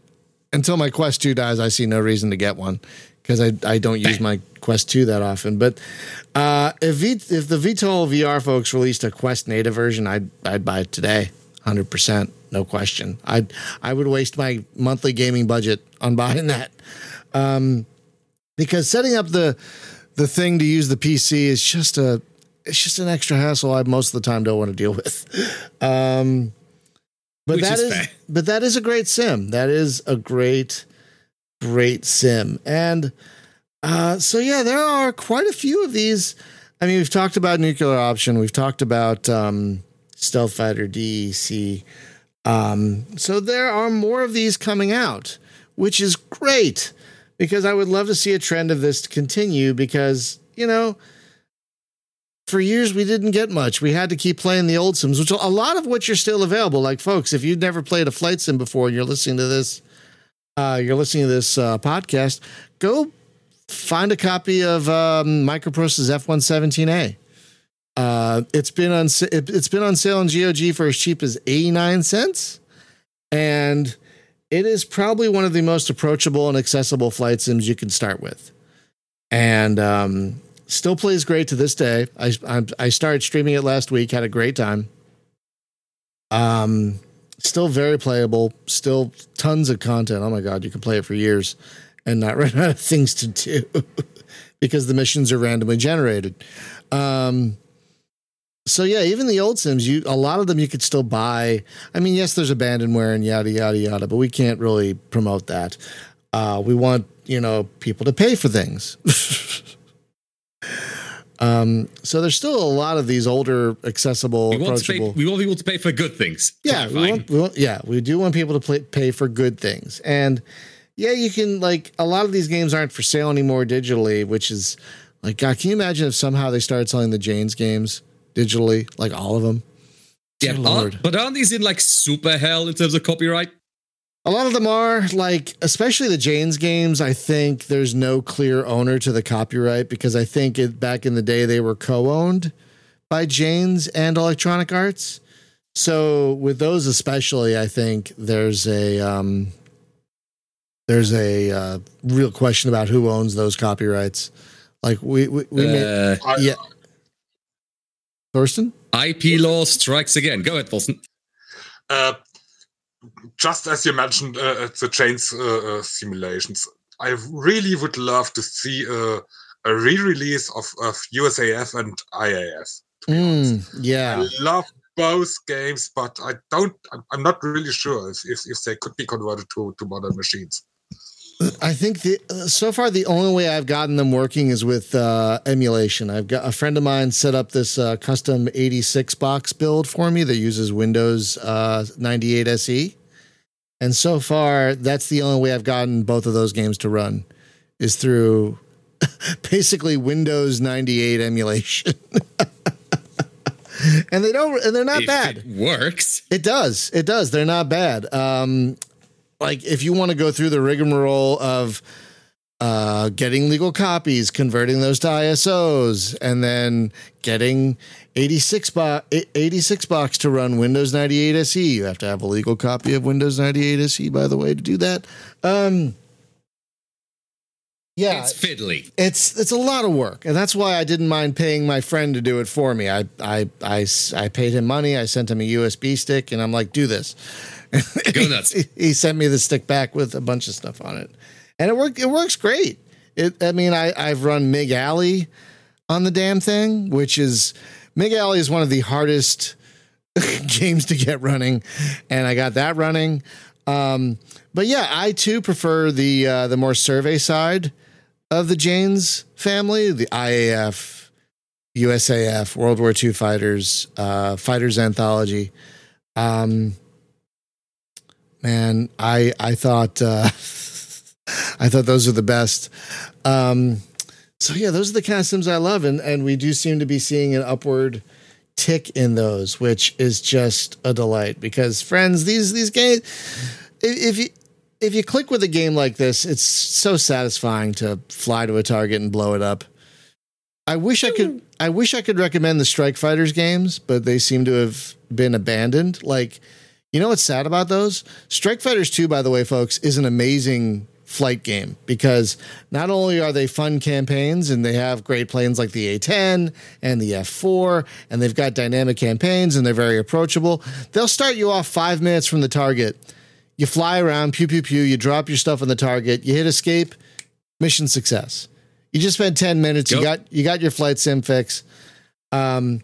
until my Quest 2 dies, I see no reason to get one because I I don't use my Quest 2 that often. But uh if v, if the VTOL VR folks released a Quest native version, I'd I'd buy it today. 100%, no question. I I would waste my monthly gaming budget on buying that. Um because setting up the the thing to use the PC is just a it's just an extra hassle I most of the time don't want to deal with. Um but Which that is is, but that is a great sim. That is a great great sim. And uh so yeah, there are quite a few of these. I mean, we've talked about nuclear option, we've talked about um stealth fighter DEC. Um so there are more of these coming out, which is great because I would love to see a trend of this to continue because, you know, for years we didn't get much. We had to keep playing the old sims, which a lot of which are still available. Like folks, if you've never played a flight sim before and you're listening to this, uh, you're listening to this uh, podcast, go find a copy of um, MicroProse's F117A. Uh, it's been on it, it's been on sale on GOG for as cheap as 89 cents, and it is probably one of the most approachable and accessible flight sims you can start with. And um, still plays great to this day. I, I I started streaming it last week, had a great time. Um, still very playable, still tons of content. Oh my god, you can play it for years and not run out of things to do because the missions are randomly generated. Um, so yeah, even the old Sims, you a lot of them you could still buy. I mean, yes, there's abandonware and yada yada yada, but we can't really promote that. Uh, we want you know people to pay for things. um, so there's still a lot of these older, accessible, We want, pay, we want people to pay for good things. Yeah, we want, we want, yeah, we do want people to play, pay for good things, and yeah, you can like a lot of these games aren't for sale anymore digitally, which is like God. Can you imagine if somehow they started selling the Jane's games digitally, like all of them? yeah, Dear aren't- Lord. but aren't these in like super hell in terms of copyright? A lot of them are like, especially the Jane's games. I think there's no clear owner to the copyright because I think it back in the day they were co-owned by Jane's and Electronic Arts. So with those especially, I think there's a um, there's a uh, real question about who owns those copyrights. Like we we, we Uh, I, yeah, Thorsten. IP law strikes again. Go ahead, Thorsten. uh, just as you mentioned, uh, the Jane's uh, uh, simulations, I really would love to see uh, a re-release of, of USAF and IAF. to be honest. Mm, yeah, I love both games, but I don't. I'm- I'm not really sure if, if, if they could be converted to, to modern machines. I think the so far the only way I've gotten them working is with uh, emulation. I've got a friend of mine set up this uh, custom 86 box build for me that uses Windows uh, 98 SE, and so far that's the only way I've gotten both of those games to run is through basically Windows 98 emulation. and they don't and they're not if bad. it works. It does. It does. They're not bad. Um, like if you want to go through the rigmarole of uh, getting legal copies, converting those to ISOs, and then getting 86 bo- 86 box to run Windows 98 SE. You have to have a legal copy of Windows 98 SE, by the way, to do that. Um, Yeah, It's fiddly. it's it's a lot of work, and that's why I didn't mind paying my friend to do it for me. I I I I paid him money. I sent him a USB stick, and I'm like, do this. Go nuts. he, he sent me the stick back with a bunch of stuff on it, and it worked. It works great. It. I mean, I I've run Mig Alley on the damn thing, which is Mig Alley is one of the hardest games to get running, and I got that running. Um, but yeah, I too prefer the uh, the more survey side of the Janes family, the IAF, USAF, World War II fighters, uh, fighters anthology. Um, man, I I thought uh, I thought those are the best. Um, so yeah, those are the kind of sims I love, and and we do seem to be seeing an upward tick in those, which is just a delight. Because friends, these these games, if, if you if you click with a game like this, it's so satisfying to fly to a target and blow it up. I wish I could. I wish I could recommend the Strike Fighters games, but they seem to have been abandoned. Like, you know what's sad about those? Strike Fighters 2, by the way, folks, is an amazing flight game because not only are they fun campaigns and they have great planes like the A10 and the F4, and they've got dynamic campaigns and they're very approachable, they'll start you off five minutes from the target. You fly around, pew, pew, pew, you drop your stuff on the target, you hit escape, mission success. You just spent 10 minutes, you got you got your flight sim fix. Um,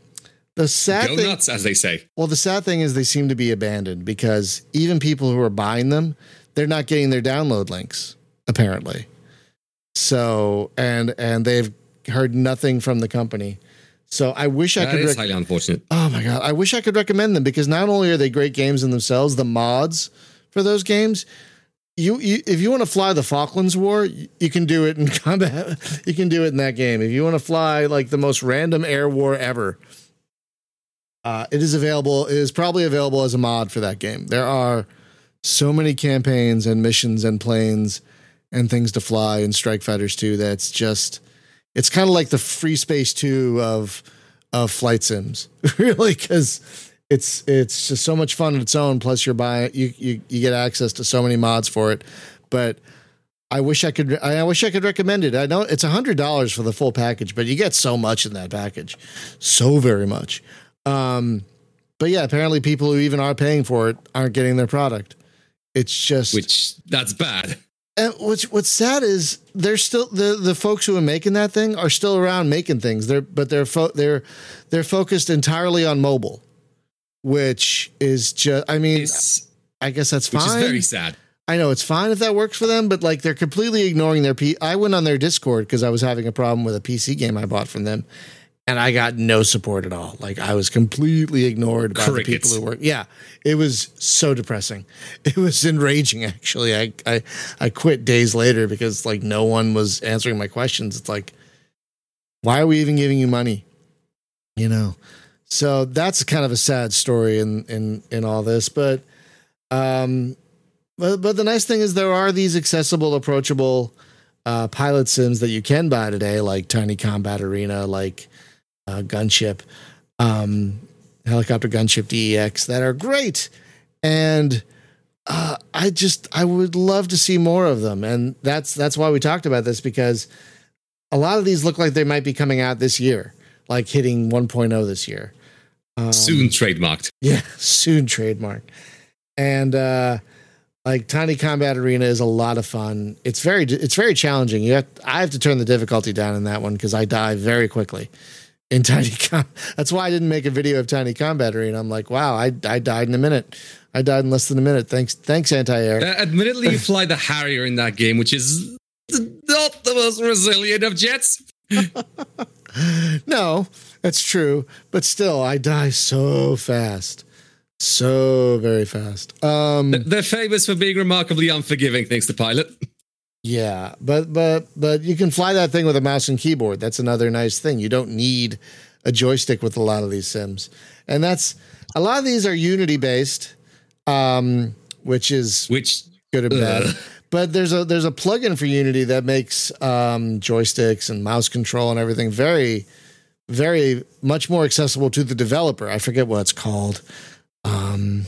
the sad Go thing, nuts, as they say. well, the sad thing is they seem to be abandoned because even people who are buying them, they're not getting their download links apparently. So and and they've heard nothing from the company. So I wish I could. is rec- highly unfortunate. oh my god, I wish I could recommend them because not only are they great games in themselves, the mods for those games. You, you if you want to fly the Falklands War, you, you can do it in combat. You can do it in that game. If you want to fly like the most random air war ever, uh, it is available. It is probably available as a mod for that game. There are so many campaigns and missions and planes and things to fly in Strike Fighters 2 that's just it's kind of like the FreeSpace 2 of of flight sims really cuz it's it's just so much fun on its own plus you're buying you you you get access to so many mods for it but I wish I could I wish I could recommend it. I know it's a $100 for the full package but you get so much in that package. So very much. Um but yeah, apparently people who even are paying for it aren't getting their product. It's just Which that's bad. and what's what's sad is they're still the the folks who are making that thing are still around making things. They're but they're fo- they're they're focused entirely on mobile, which is just. I mean, It's, I guess that's fine. which is very sad. I know it's fine if that works for them, but like they're completely ignoring their P. I went on their Discord because I was having a problem with a PC game I bought from them, and I got no support at all. Like I was completely ignored by the people who work. Yeah, it was so depressing. It was enraging. Actually, I I I quit days later because like no one was answering my questions. It's like, why are we even giving you money? You know. So that's kind of a sad story in in in all this, but um but but the nice thing is there are these accessible, approachable uh, pilot sims that you can buy today, like Tiny Combat Arena, like uh, Gunship, um, Helicopter Gunship DEX, that are great. And uh, I just I would love to see more of them, and that's that's why we talked about this because a lot of these look like they might be coming out this year, like hitting 1.0 this year. Um, Soon trademarked. yeah, soon trademarked. And uh like Tiny Combat Arena is a lot of fun. It's very it's very challenging. You have I have to turn the difficulty down in that one because I die very quickly in Tiny Com. That's why I didn't make a video of Tiny Combat Arena. I'm like, wow, I I died in a minute. I died in less than a minute. Thanks thanks anti air. Uh, admittedly, you fly the Harrier in that game, which is not the most resilient of jets. no, that's true, but still, I die so fast, so very fast. Um, They're famous for being remarkably unforgiving, thanks to Pilot. Yeah, but but but you can fly that thing with a mouse and keyboard. That's another nice thing. You don't need a joystick with a lot of these sims, and that's a lot of these are Unity based, um, which is Which good and bad. Ugh. But there's a there's a plugin for Unity that makes um, joysticks and mouse control and everything very, very much more accessible to the developer. I forget what it's called, um,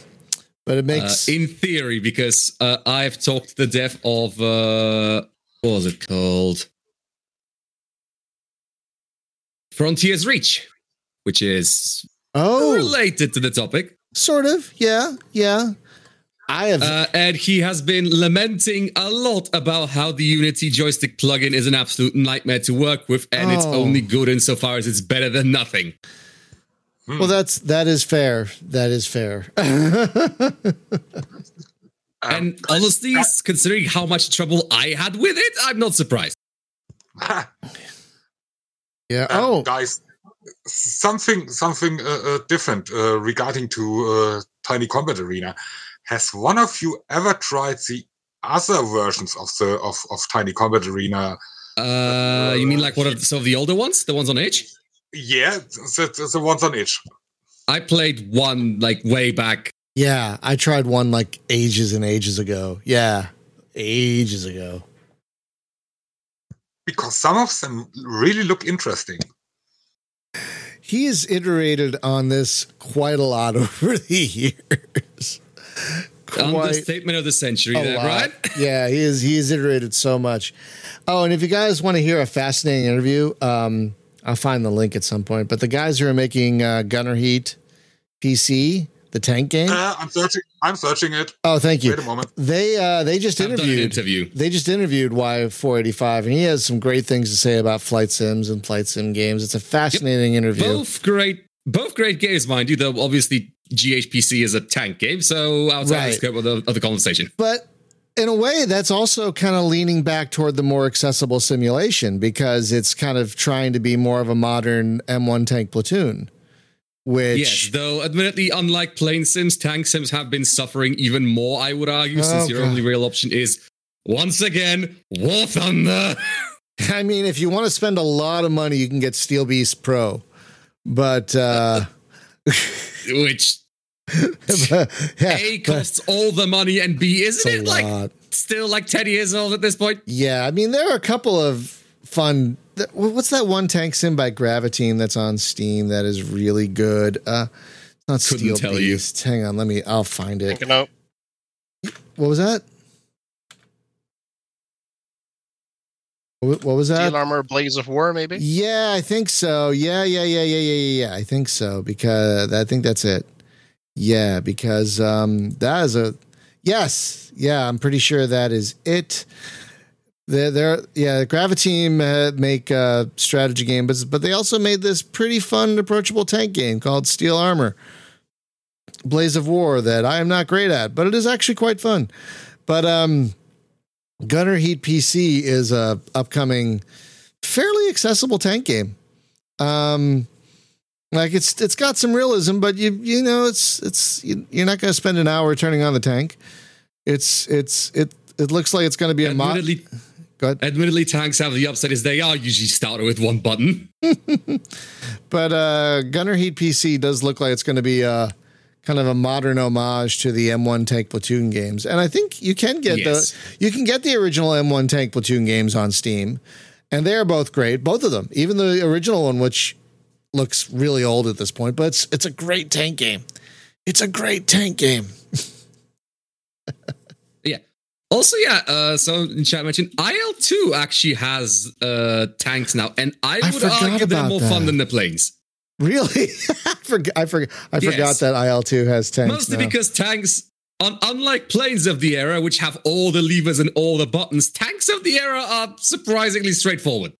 but it uh, makes uh, in theory because uh, I've talked to the death of uh, what was it called? Frontiers Reach, which is oh related to the topic, sort of. Yeah, yeah. I have, uh, and he has been lamenting a lot about how the Unity joystick plugin is an absolute nightmare to work with, and oh. it's only good insofar as it's better than nothing well, that's that is fair. That is fair. Um, and honestly, considering how much trouble I had with it, I'm not surprised. yeah. Um, Oh, guys, something something uh, uh, different uh, regarding to uh, Tiny Combat Arena. Has one of you ever tried the other versions of the of, of Tiny Combat Arena? Uh, you mean like one of some of the older ones, the ones on Itch? Yeah, the, the ones on Itch. I played one like way back. yeah. I tried one like ages and ages ago. Yeah, ages ago. Because some of them really look interesting. He has iterated on this quite a lot over the years. On the statement of the century, a there, right? yeah, he is. He has iterated so much. Oh, and if you guys want to hear a fascinating interview, um, I'll find the link at some point. But the guys who are making uh, Gunner Heat PC, the tank game. Uh, I'm searching. I'm searching it. oh, thank you. Wait a moment. They uh, they just I've done an interviewed. interview. They just interviewed Why485, and he has some great things to say about flight sims and flight sim games. It's a fascinating interview. Both great, both great games, mind you. Though obviously GHPC is a tank game, so outside Right. the scope of the, of the conversation. But in a way, that's also kind of leaning back toward the more accessible simulation because it's kind of trying to be more of a modern M1 tank platoon. Which Yes, though admittedly, unlike plane sims, tank sims have been suffering even more. I would argue, Oh, since your God. only real option is once again War Thunder. I mean, if you want to spend a lot of money, you can get Steel Beast Pro. But uh which yeah, A costs all the money, and B isn't a it like lot. still like ten years old at this point? Yeah, I mean, there are a couple of fun. th- What's that one tank sim by Graviteam that's on Steam that is really good? Uh, it's not Couldn't Steel tell you. Beast. Hang on, let me. I'll find it. You know, What was that? What what was that? Steel Armor, Blaze of War, maybe. Yeah, I think so. Yeah, yeah, yeah, yeah, yeah, yeah, yeah. I think so because I think that's it. Yeah, because um that is a yes. Yeah, I'm pretty sure that is it. They're, they're yeah, Graviteam uh, make a strategy game, but but they also made this pretty fun, approachable tank game called Steel Armor, Blaze of War that I am not great at, but it is actually quite fun. But um, Gunner Heat PC is a upcoming fairly accessible tank game. Um, like it's it's got some realism, but you you know it's it's you, you're not going to spend an hour turning on the tank. It's it's it it looks like it's going to be a mod. Admittedly, Go ahead. admittedly, tanks have the upside is they are usually started with one button. But uh, Gunner Heat PC does look like it's going to be a kind of a modern homage to the M1 Tank Platoon games, and I think you can get Yes. the you can get the original M1 Tank Platoon games on Steam, and they are both great, both of them. Even the original one, which looks really old at this point, but it's it's a great tank game. It's a great tank game. Yeah. Also, yeah. Uh, so in chat mentioned IL2 actually has uh, tanks now, and I I would argue they're more that. fun than the planes. Really, I forgot. I forgot. I forgot that IL2 has tanks. Mostly now. because tanks, unlike planes of the era, which have all the levers and all the buttons, tanks of the era are surprisingly straightforward.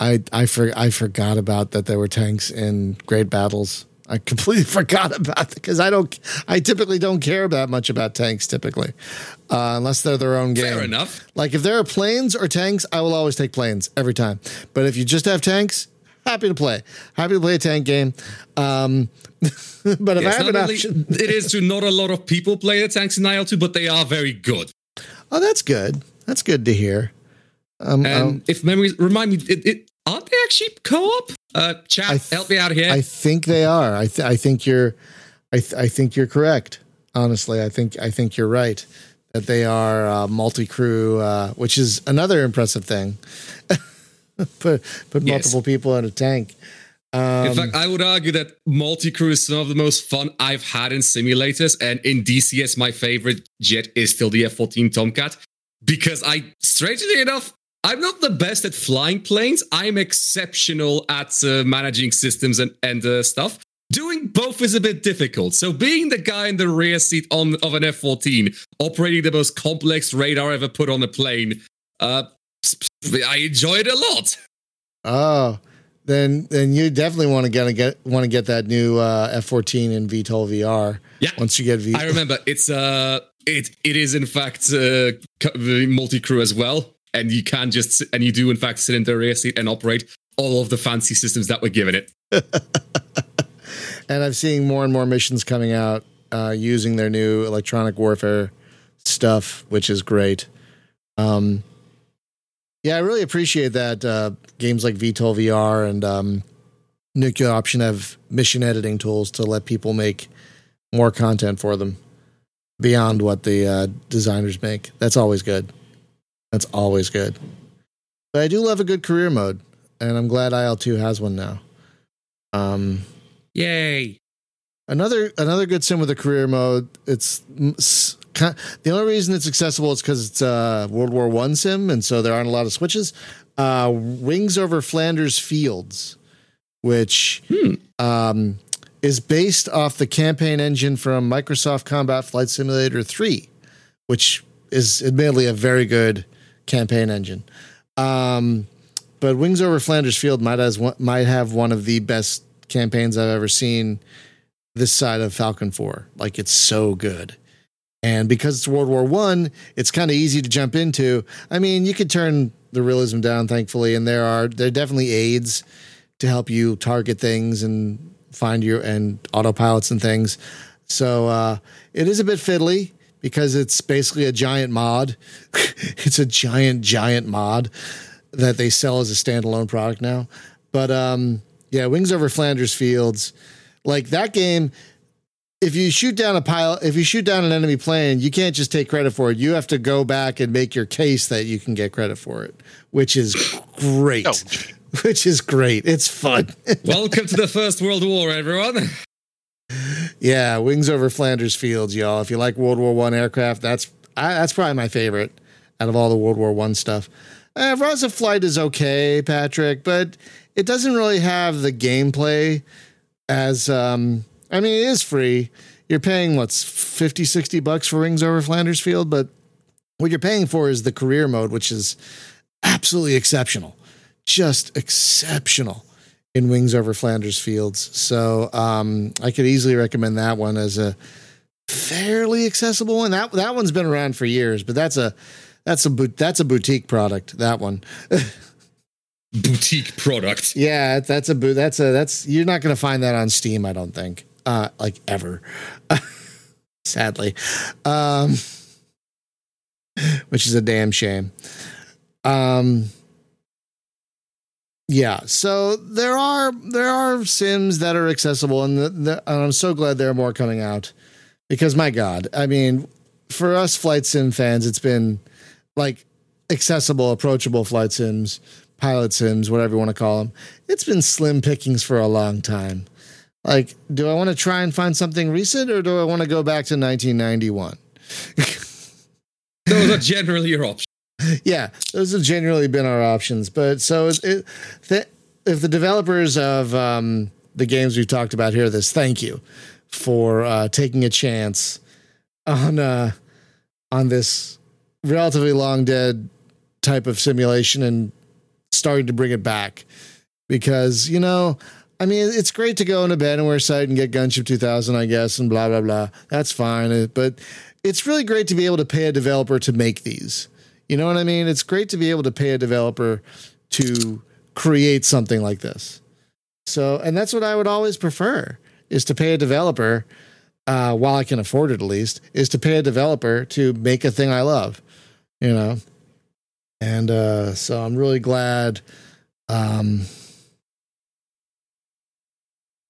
I I for, I forgot about that there were tanks in great battles. I completely forgot about because I don't. I typically don't care that much about tanks typically, uh, unless they're their own game. Fair enough. Like if there are planes or tanks, I will always take planes every time. But if you just have tanks, happy to play. Happy to play a tank game. Um, but if Yes, I have an not option, it is to Not a lot of people play the tanks in IL2, but they are very good. oh, that's good. That's good to hear. Um, And um, if memories remind me, it, it aren't they actually co-op? Uh, chat, th- help me out here. I think they are. I th- I think you're I th- I think you're correct. Honestly, I think I think you're right that they are uh, multi-crew, uh, which is another impressive thing. put put Yes. multiple people in a tank. Um, in fact, I would argue that multi-crew is some of the most fun I've had in simulators, and in DCS, my favorite jet is still the F-14 Tomcat because I, strangely enough, I'm not the best at flying planes. I'm exceptional at uh, managing systems and and uh, stuff. Doing both is a bit difficult. So being the guy in the rear seat on of an F-14, operating the most complex radar ever put on a plane, uh, I enjoy it a lot. Oh, then then you definitely want to get get want to get that new uh, F14 in VTOL VR. Yeah. Once you get V, I remember it's uh it it is in fact uh, multi crew as well, and you can just and you do in fact sit in the rear seat and operate all of the fancy systems that were given it. and I'm seeing more and more missions coming out uh, using their new electronic warfare stuff, which is great. Um, yeah, I really appreciate that uh, games like VTOL VR and um, Nuclear Option have mission editing tools to let people make more content for them beyond what the uh, designers make. That's always good. That's always good. But I do love a good career mode, and I'm glad IL2 has one now. Um, Yay! Another another good sim with a career mode. It's the only reason it's accessible is because it's a World War One sim, and so there aren't a lot of switches. Uh, Wings over Flanders Fields, which hmm. um, is based off the campaign engine from Microsoft Combat Flight Simulator 3, which is admittedly a very good campaign engine. Um, but Wings over Flanders Field might as might have one of the best campaigns I've ever seen this side of Falcon 4. Like it's so good. And because it's World War One, it's kind of easy to jump into. I mean, you could turn the realism down, thankfully, and there are there are definitely aids to help you target things and find your and autopilots and things. So uh, it is a bit fiddly because it's basically a giant mod. it's a giant, giant mod that they sell as a standalone product now. But um, yeah, Wings Over Flanders Fields, like that game. If you shoot down a pilot, if you shoot down an enemy plane, you can't just take credit for it. You have to go back and make your case that you can get credit for it, which is great. Oh. Which is great. It's fun. Welcome to the First World War, everyone. Yeah, Wings Over Flanders Fields, y'all. If you like World War One aircraft, that's I, that's probably my favorite out of all the World War One stuff. Uh, Rise of Flight is okay, Patrick, but it doesn't really have the gameplay as um I mean it is free. You're paying what's 50 60 bucks for Wings Over Flanders Field, but what you're paying for is the career mode which is absolutely exceptional. Just exceptional in Wings Over Flanders Fields. So um I could easily recommend that one as a fairly accessible one. That that one's been around for years, but that's a that's a that's a boutique product. That one. boutique product. Yeah, that's a boot. That's a that's you're not going to find that on Steam. I don't think, uh, like ever. Sadly, um, which is a damn shame. Um, yeah, so there are there are sims that are accessible, and, the, the, and I'm so glad there are more coming out because my God, I mean, for us flight sim fans, it's been like accessible, approachable flight sims pilot sims, whatever you want to call them, it's been slim pickings for a long time. Like, do I want to try and find something recent or do I want to go back to 1991? those are generally your options. Yeah, those have generally been our options. But so it, th- if the developers of um, the games we've talked about here, this thank you for uh, taking a chance on uh, on this relatively long dead type of simulation and starting to bring it back because you know I mean, it's great to go abandonware site and get Gunship 2000, I guess, and blah, blah, blah. That's fine. But it's really great to be able to pay a developer to make these. You know what I mean? It's great to be able to pay a developer to create something like this. So, and that's what I would always prefer is to pay a developer, uh, while I can afford it at least, is to pay a developer to make a thing I love, you know? And uh, so I'm really glad. Um,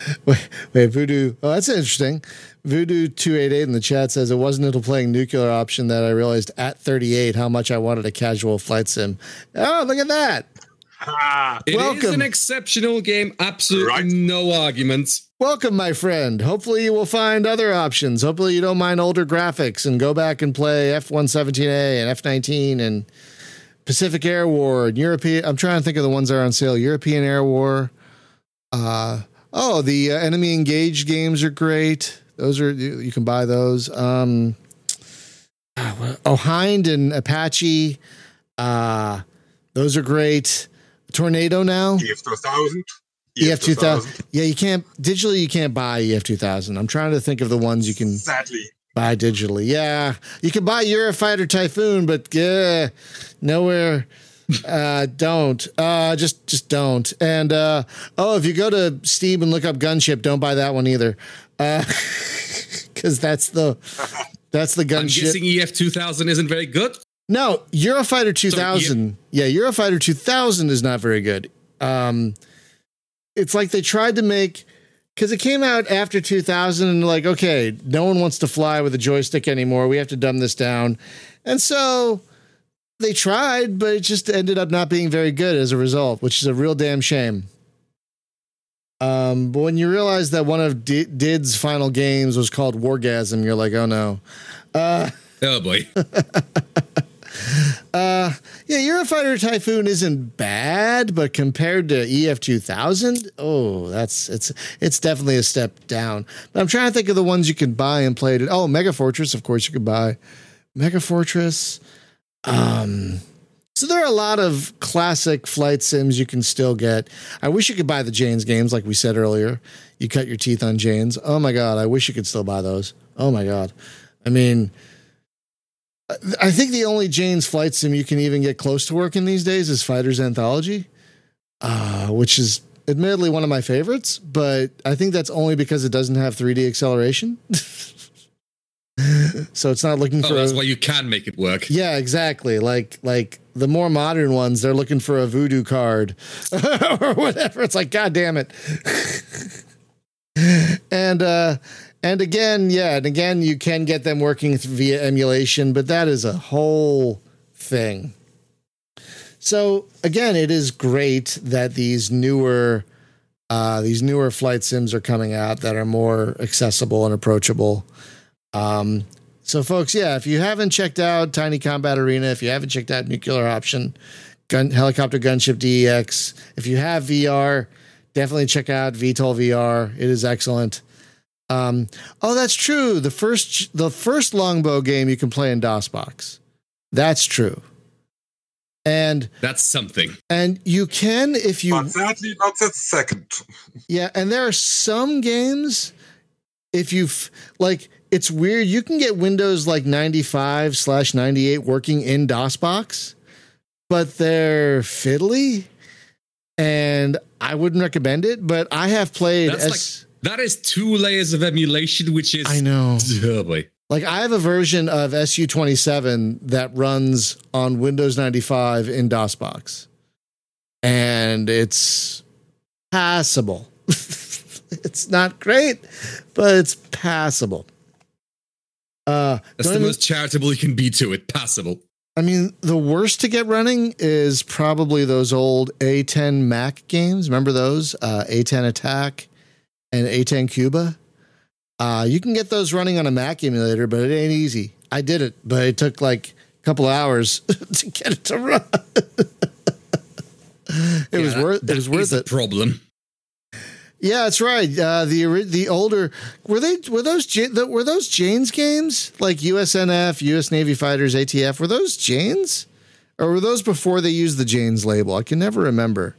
wait, wait, Voodoo. Oh, that's interesting. Voodoo two eight eight in the chat says it wasn't until playing Nuclear Option that I realized at 38 how much I wanted a casual flight sim. Oh, look at that! Ah, it Welcome. is an exceptional game. Absolutely right. no arguments. Welcome, my friend. Hopefully, you will find other options. Hopefully, you don't mind older graphics and go back and play F 117A and F 19 and Pacific Air War and European. I'm trying to think of the ones that are on sale. European Air War. Uh, oh, the uh, enemy engaged games are great. Those are you, you can buy those. Um, oh, Hind and Apache. Uh, those are great. Tornado now. EF 2000. EF two thousand. Yeah, you can't digitally. You can't buy EF two thousand. I'm trying to think of the ones you can Sadly. buy digitally. Yeah, you can buy Eurofighter Typhoon, but yeah, nowhere. Uh, don't. Uh, just just don't. And uh, oh, if you go to Steam and look up Gunship, don't buy that one either, because that's the that's the I'm gunship. guessing EF 2000 isn't very good. No, Eurofighter 2000. yeah, Eurofighter 2000 is not very good. Um, it's like they tried to make because it came out after 2000 and like, okay, no one wants to fly with a joystick anymore. We have to dumb this down. And so they tried, but it just ended up not being very good as a result, which is a real damn shame. Um, but when you realize that one of D- DID's final games was called Wargasm, you're like, oh no. Uh, Oh boy. Uh, yeah, Eurofighter Typhoon isn't bad, but compared to EF two thousand, oh, that's it's it's definitely a step down. But I'm trying to think of the ones you can buy and play it. Oh, Mega Fortress, of course you could buy. Mega Fortress. Um, so there are a lot of classic flight sims you can still get. I wish you could buy the Jane's games, like we said earlier. You cut your teeth on Jane's. Oh my god, I wish you could still buy those. Oh my god. I mean, I think the only Jane's flight sim you can even get close to working these days is Fighters Anthology, uh, which is admittedly one of my favorites, but I think that's only because it doesn't have 3D acceleration. so it's not looking Oh, for. that's a- why you can make it work. yeah, exactly. Like like the more modern ones, they're looking for a voodoo card or whatever. It's like, God damn it. and uh and again, yeah, and again, you can get them working th- via emulation, but that is a whole thing. So again, it is great that these newer uh, these newer flight sims are coming out that are more accessible and approachable. Um, so, folks, yeah, if you haven't checked out Tiny Combat Arena, if you haven't checked out Nuclear Option, Gun Helicopter Gunship DEX, if you have VR, definitely check out VTOL VR. It is excellent. Um, oh, that's true. The first the first longbow game you can play in DOSBox. That's true. And That's something. and you can if you But sadly, not the second. yeah, and there are some games if you've like it's weird. You can get Windows like 95 slash 98 working in DOSBox, but they're fiddly. And I wouldn't recommend it, but I have played That's S- That is two layers of emulation, which is. I know. Oh boy. Like I have a version of SU27 that runs on Windows 95 in DOSBox. And it's passable. it's not great, but it's passable. Uh That's the even- most charitable you can be to it. possible. I mean, the worst to get running is probably those old A10 Mac games. Remember those? Uh, A10 Attack and A10 Cuba. Uh, you can get those running on a Mac emulator, but it ain't easy. I did it, but it took like a couple hours to get it to run. it was worth. It was worth a it. problem. Yeah, that's right. Uh, the the older were they were those were those Jane's games like USNF, U.S. Navy Fighters, ATF? Were those Jane's, or were those before they used the Jane's label? I can never remember.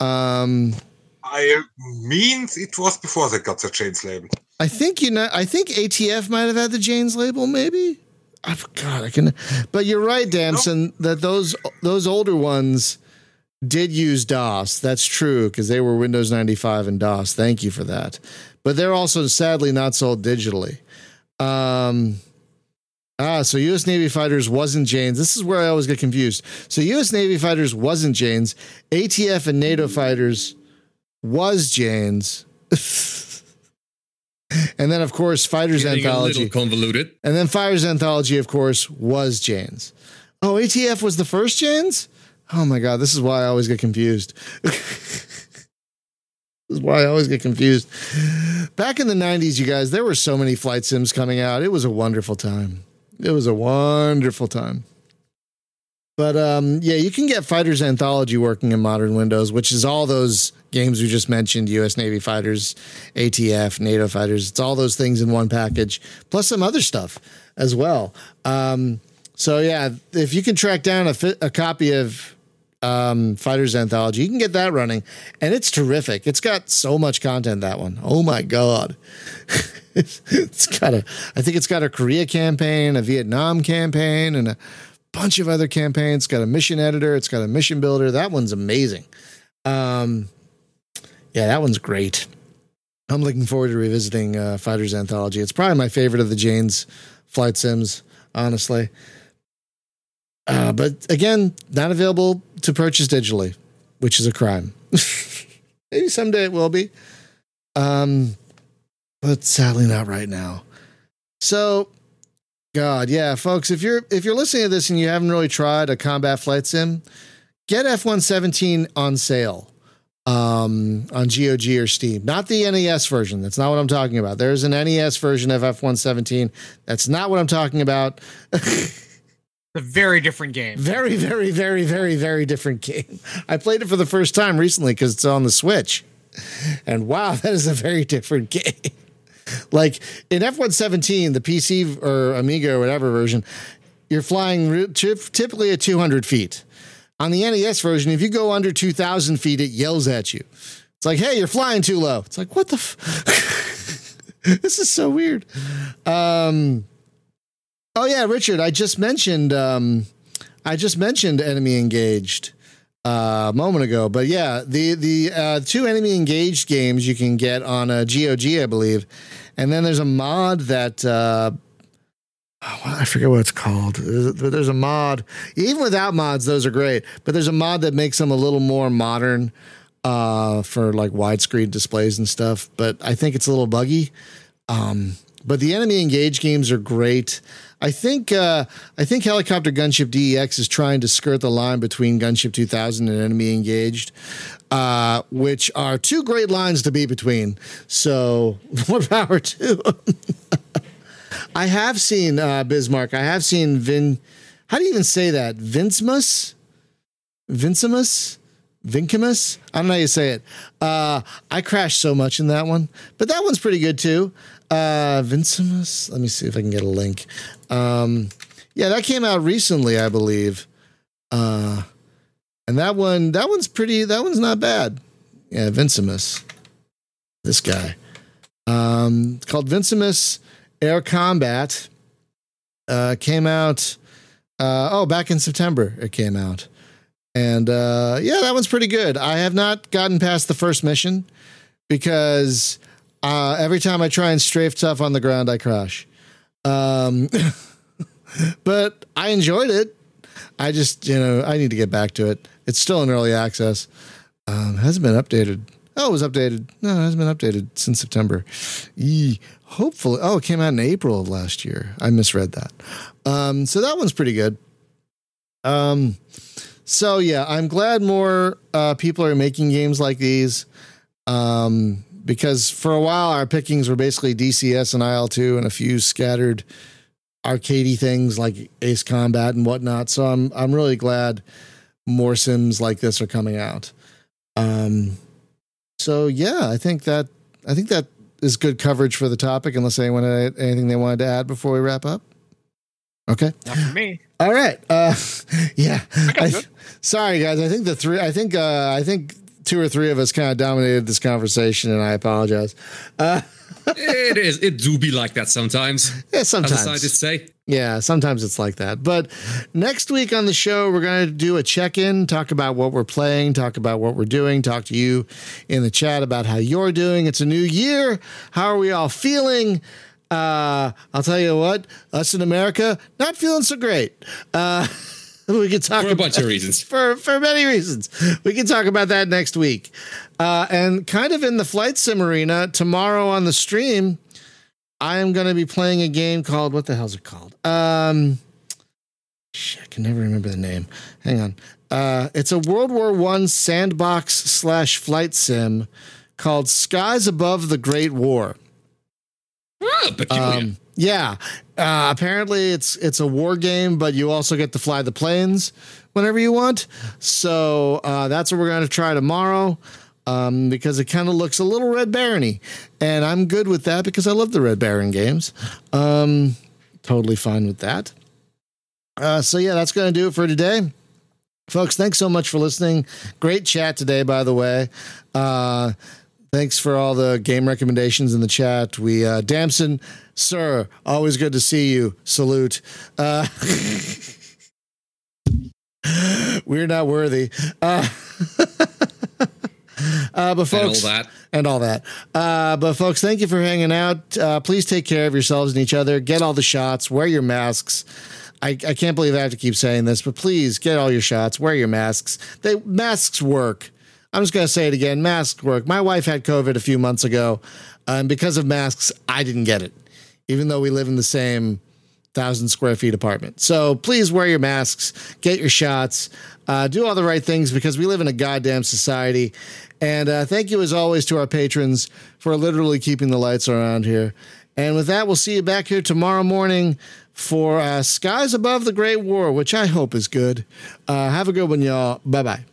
Um, I means it was before they got the Jane's label. I think you know. I think ATF might have had the Jane's label, maybe. I God, I can. But you're right, Damson, that those those older ones did use DOS. That's true because they were Windows 95 and DOS. Thank you for that. But they're also sadly not sold digitally. Um, ah, so U.S. Navy fighters wasn't Jane's. This is where I always get confused. So U.S. Navy fighters wasn't Jane's. ATF and NATO fighters was Jane's. and then, of course, Fighters Getting a Anthology. little convoluted. And then Fighters Anthology, of course, was Jane's. Oh, ATF was the first Jane's? Oh my God, this is why I always get confused. this is why I always get confused. Back in the 90s, you guys, there were so many flight sims coming out. It was a wonderful time. It was a wonderful time. But um, yeah, you can get Fighters Anthology working in modern Windows, which is all those games we just mentioned US Navy fighters, ATF, NATO fighters. It's all those things in one package, plus some other stuff as well. Um, so yeah, if you can track down a, fi- a copy of um, Fighters Anthology, you can get that running, and it's terrific. It's got so much content. That one, oh my god, it's got a. I think it's got a Korea campaign, a Vietnam campaign, and a bunch of other campaigns. It's got a mission editor. It's got a mission builder. That one's amazing. Um, yeah, that one's great. I'm looking forward to revisiting uh, Fighters Anthology. It's probably my favorite of the Jane's flight sims, honestly. Uh, but again, not available to purchase digitally, which is a crime. Maybe someday it will be. Um, but sadly not right now. So, God, yeah, folks, if you're if you're listening to this and you haven't really tried a combat flight sim, get F117 on sale um, on GOG or Steam. Not the NES version. That's not what I'm talking about. There's an NES version of F117. That's not what I'm talking about. a very different game. Very, very, very, very, very different game. I played it for the first time recently because it's on the Switch. And wow, that is a very different game. like in F117, the PC or Amiga or whatever version, you're flying typically at 200 feet. On the NES version, if you go under 2,000 feet, it yells at you. It's like, hey, you're flying too low. It's like, what the? F- this is so weird. Um, oh yeah, Richard, I just mentioned. Um, I just mentioned enemy engaged uh, a moment ago, but yeah, the the uh, two enemy engaged games you can get on a GOG, I believe, and then there's a mod that. Uh, oh, I forget what it's called. There's a mod. Even without mods, those are great. But there's a mod that makes them a little more modern uh, for like widescreen displays and stuff. But I think it's a little buggy. Um, but the enemy engage games are great. I think uh, I think Helicopter Gunship DEX is trying to skirt the line between Gunship 2000 and Enemy Engaged, uh, which are two great lines to be between. So more power to. I have seen uh, Bismarck. I have seen Vin. How do you even say that? Vincemus? Vincemus? Vincamus? I don't know how you say it. Uh, I crashed so much in that one, but that one's pretty good too. Uh, Vincemus. Let me see if I can get a link. Um, yeah, that came out recently, I believe. Uh, and that one, that one's pretty. That one's not bad. Yeah, Vincemus. This guy. Um, called Vincemus Air Combat. Uh, came out. Uh, oh, back in September it came out. And uh, yeah, that one's pretty good. I have not gotten past the first mission because uh, every time I try and strafe stuff on the ground, I crash. Um, but I enjoyed it. I just, you know, I need to get back to it. It's still in early access. Um, hasn't been updated. Oh, it was updated. No, it hasn't been updated since September. Eee. Hopefully, oh, it came out in April of last year. I misread that. Um, so that one's pretty good. Um, so yeah, I'm glad more uh, people are making games like these. Um, because for a while our pickings were basically DCS and IL2 and a few scattered arcadey things like Ace Combat and whatnot. So I'm I'm really glad more sims like this are coming out. Um, so yeah, I think that I think that is good coverage for the topic. Unless anyone had anything they wanted to add before we wrap up. Okay. Not for me. All right. Uh, yeah. I, sorry, guys. I think the three. I think. Uh, I think two or three of us kind of dominated this conversation, and I apologize. Uh, it is. It do be like that sometimes. Yeah, sometimes. As scientists say. Yeah, sometimes it's like that. But next week on the show, we're going to do a check in, talk about what we're playing, talk about what we're doing, talk to you in the chat about how you're doing. It's a new year. How are we all feeling? Uh, I'll tell you what, us in America, not feeling so great. Uh, we can talk for a bunch of reasons. For for many reasons, we can talk about that next week. Uh, and kind of in the flight sim arena tomorrow on the stream, I am going to be playing a game called what the hell's it called? Um, shit, I can never remember the name. Hang on. Uh, it's a World War One sandbox slash flight sim called Skies Above the Great War. Ah, um, yeah. Uh, apparently, it's it's a war game, but you also get to fly the planes, whenever you want. So uh, that's what we're going to try tomorrow. Um, because it kind of looks a little Red Barony, and I'm good with that because I love the Red Baron games. Um, totally fine with that. Uh, so yeah, that's going to do it for today. Folks, thanks so much for listening. Great chat today, by the way. Uh, thanks for all the game recommendations in the chat. We, uh, Damson, sir, always good to see you. Salute. Uh, we're not worthy. Uh, uh, but folks, and all that. and all that. Uh, but folks, thank you for hanging out. Uh, please take care of yourselves and each other. Get all the shots. Wear your masks. I, I can't believe I have to keep saying this, but please get all your shots. Wear your masks. They masks work. I'm just gonna say it again. Masks work. My wife had COVID a few months ago, and because of masks, I didn't get it, even though we live in the same thousand square feet apartment. So please wear your masks, get your shots, uh, do all the right things because we live in a goddamn society. And uh, thank you as always to our patrons for literally keeping the lights around here. And with that, we'll see you back here tomorrow morning for uh, Skies Above the Great War, which I hope is good. Uh, have a good one, y'all. Bye bye.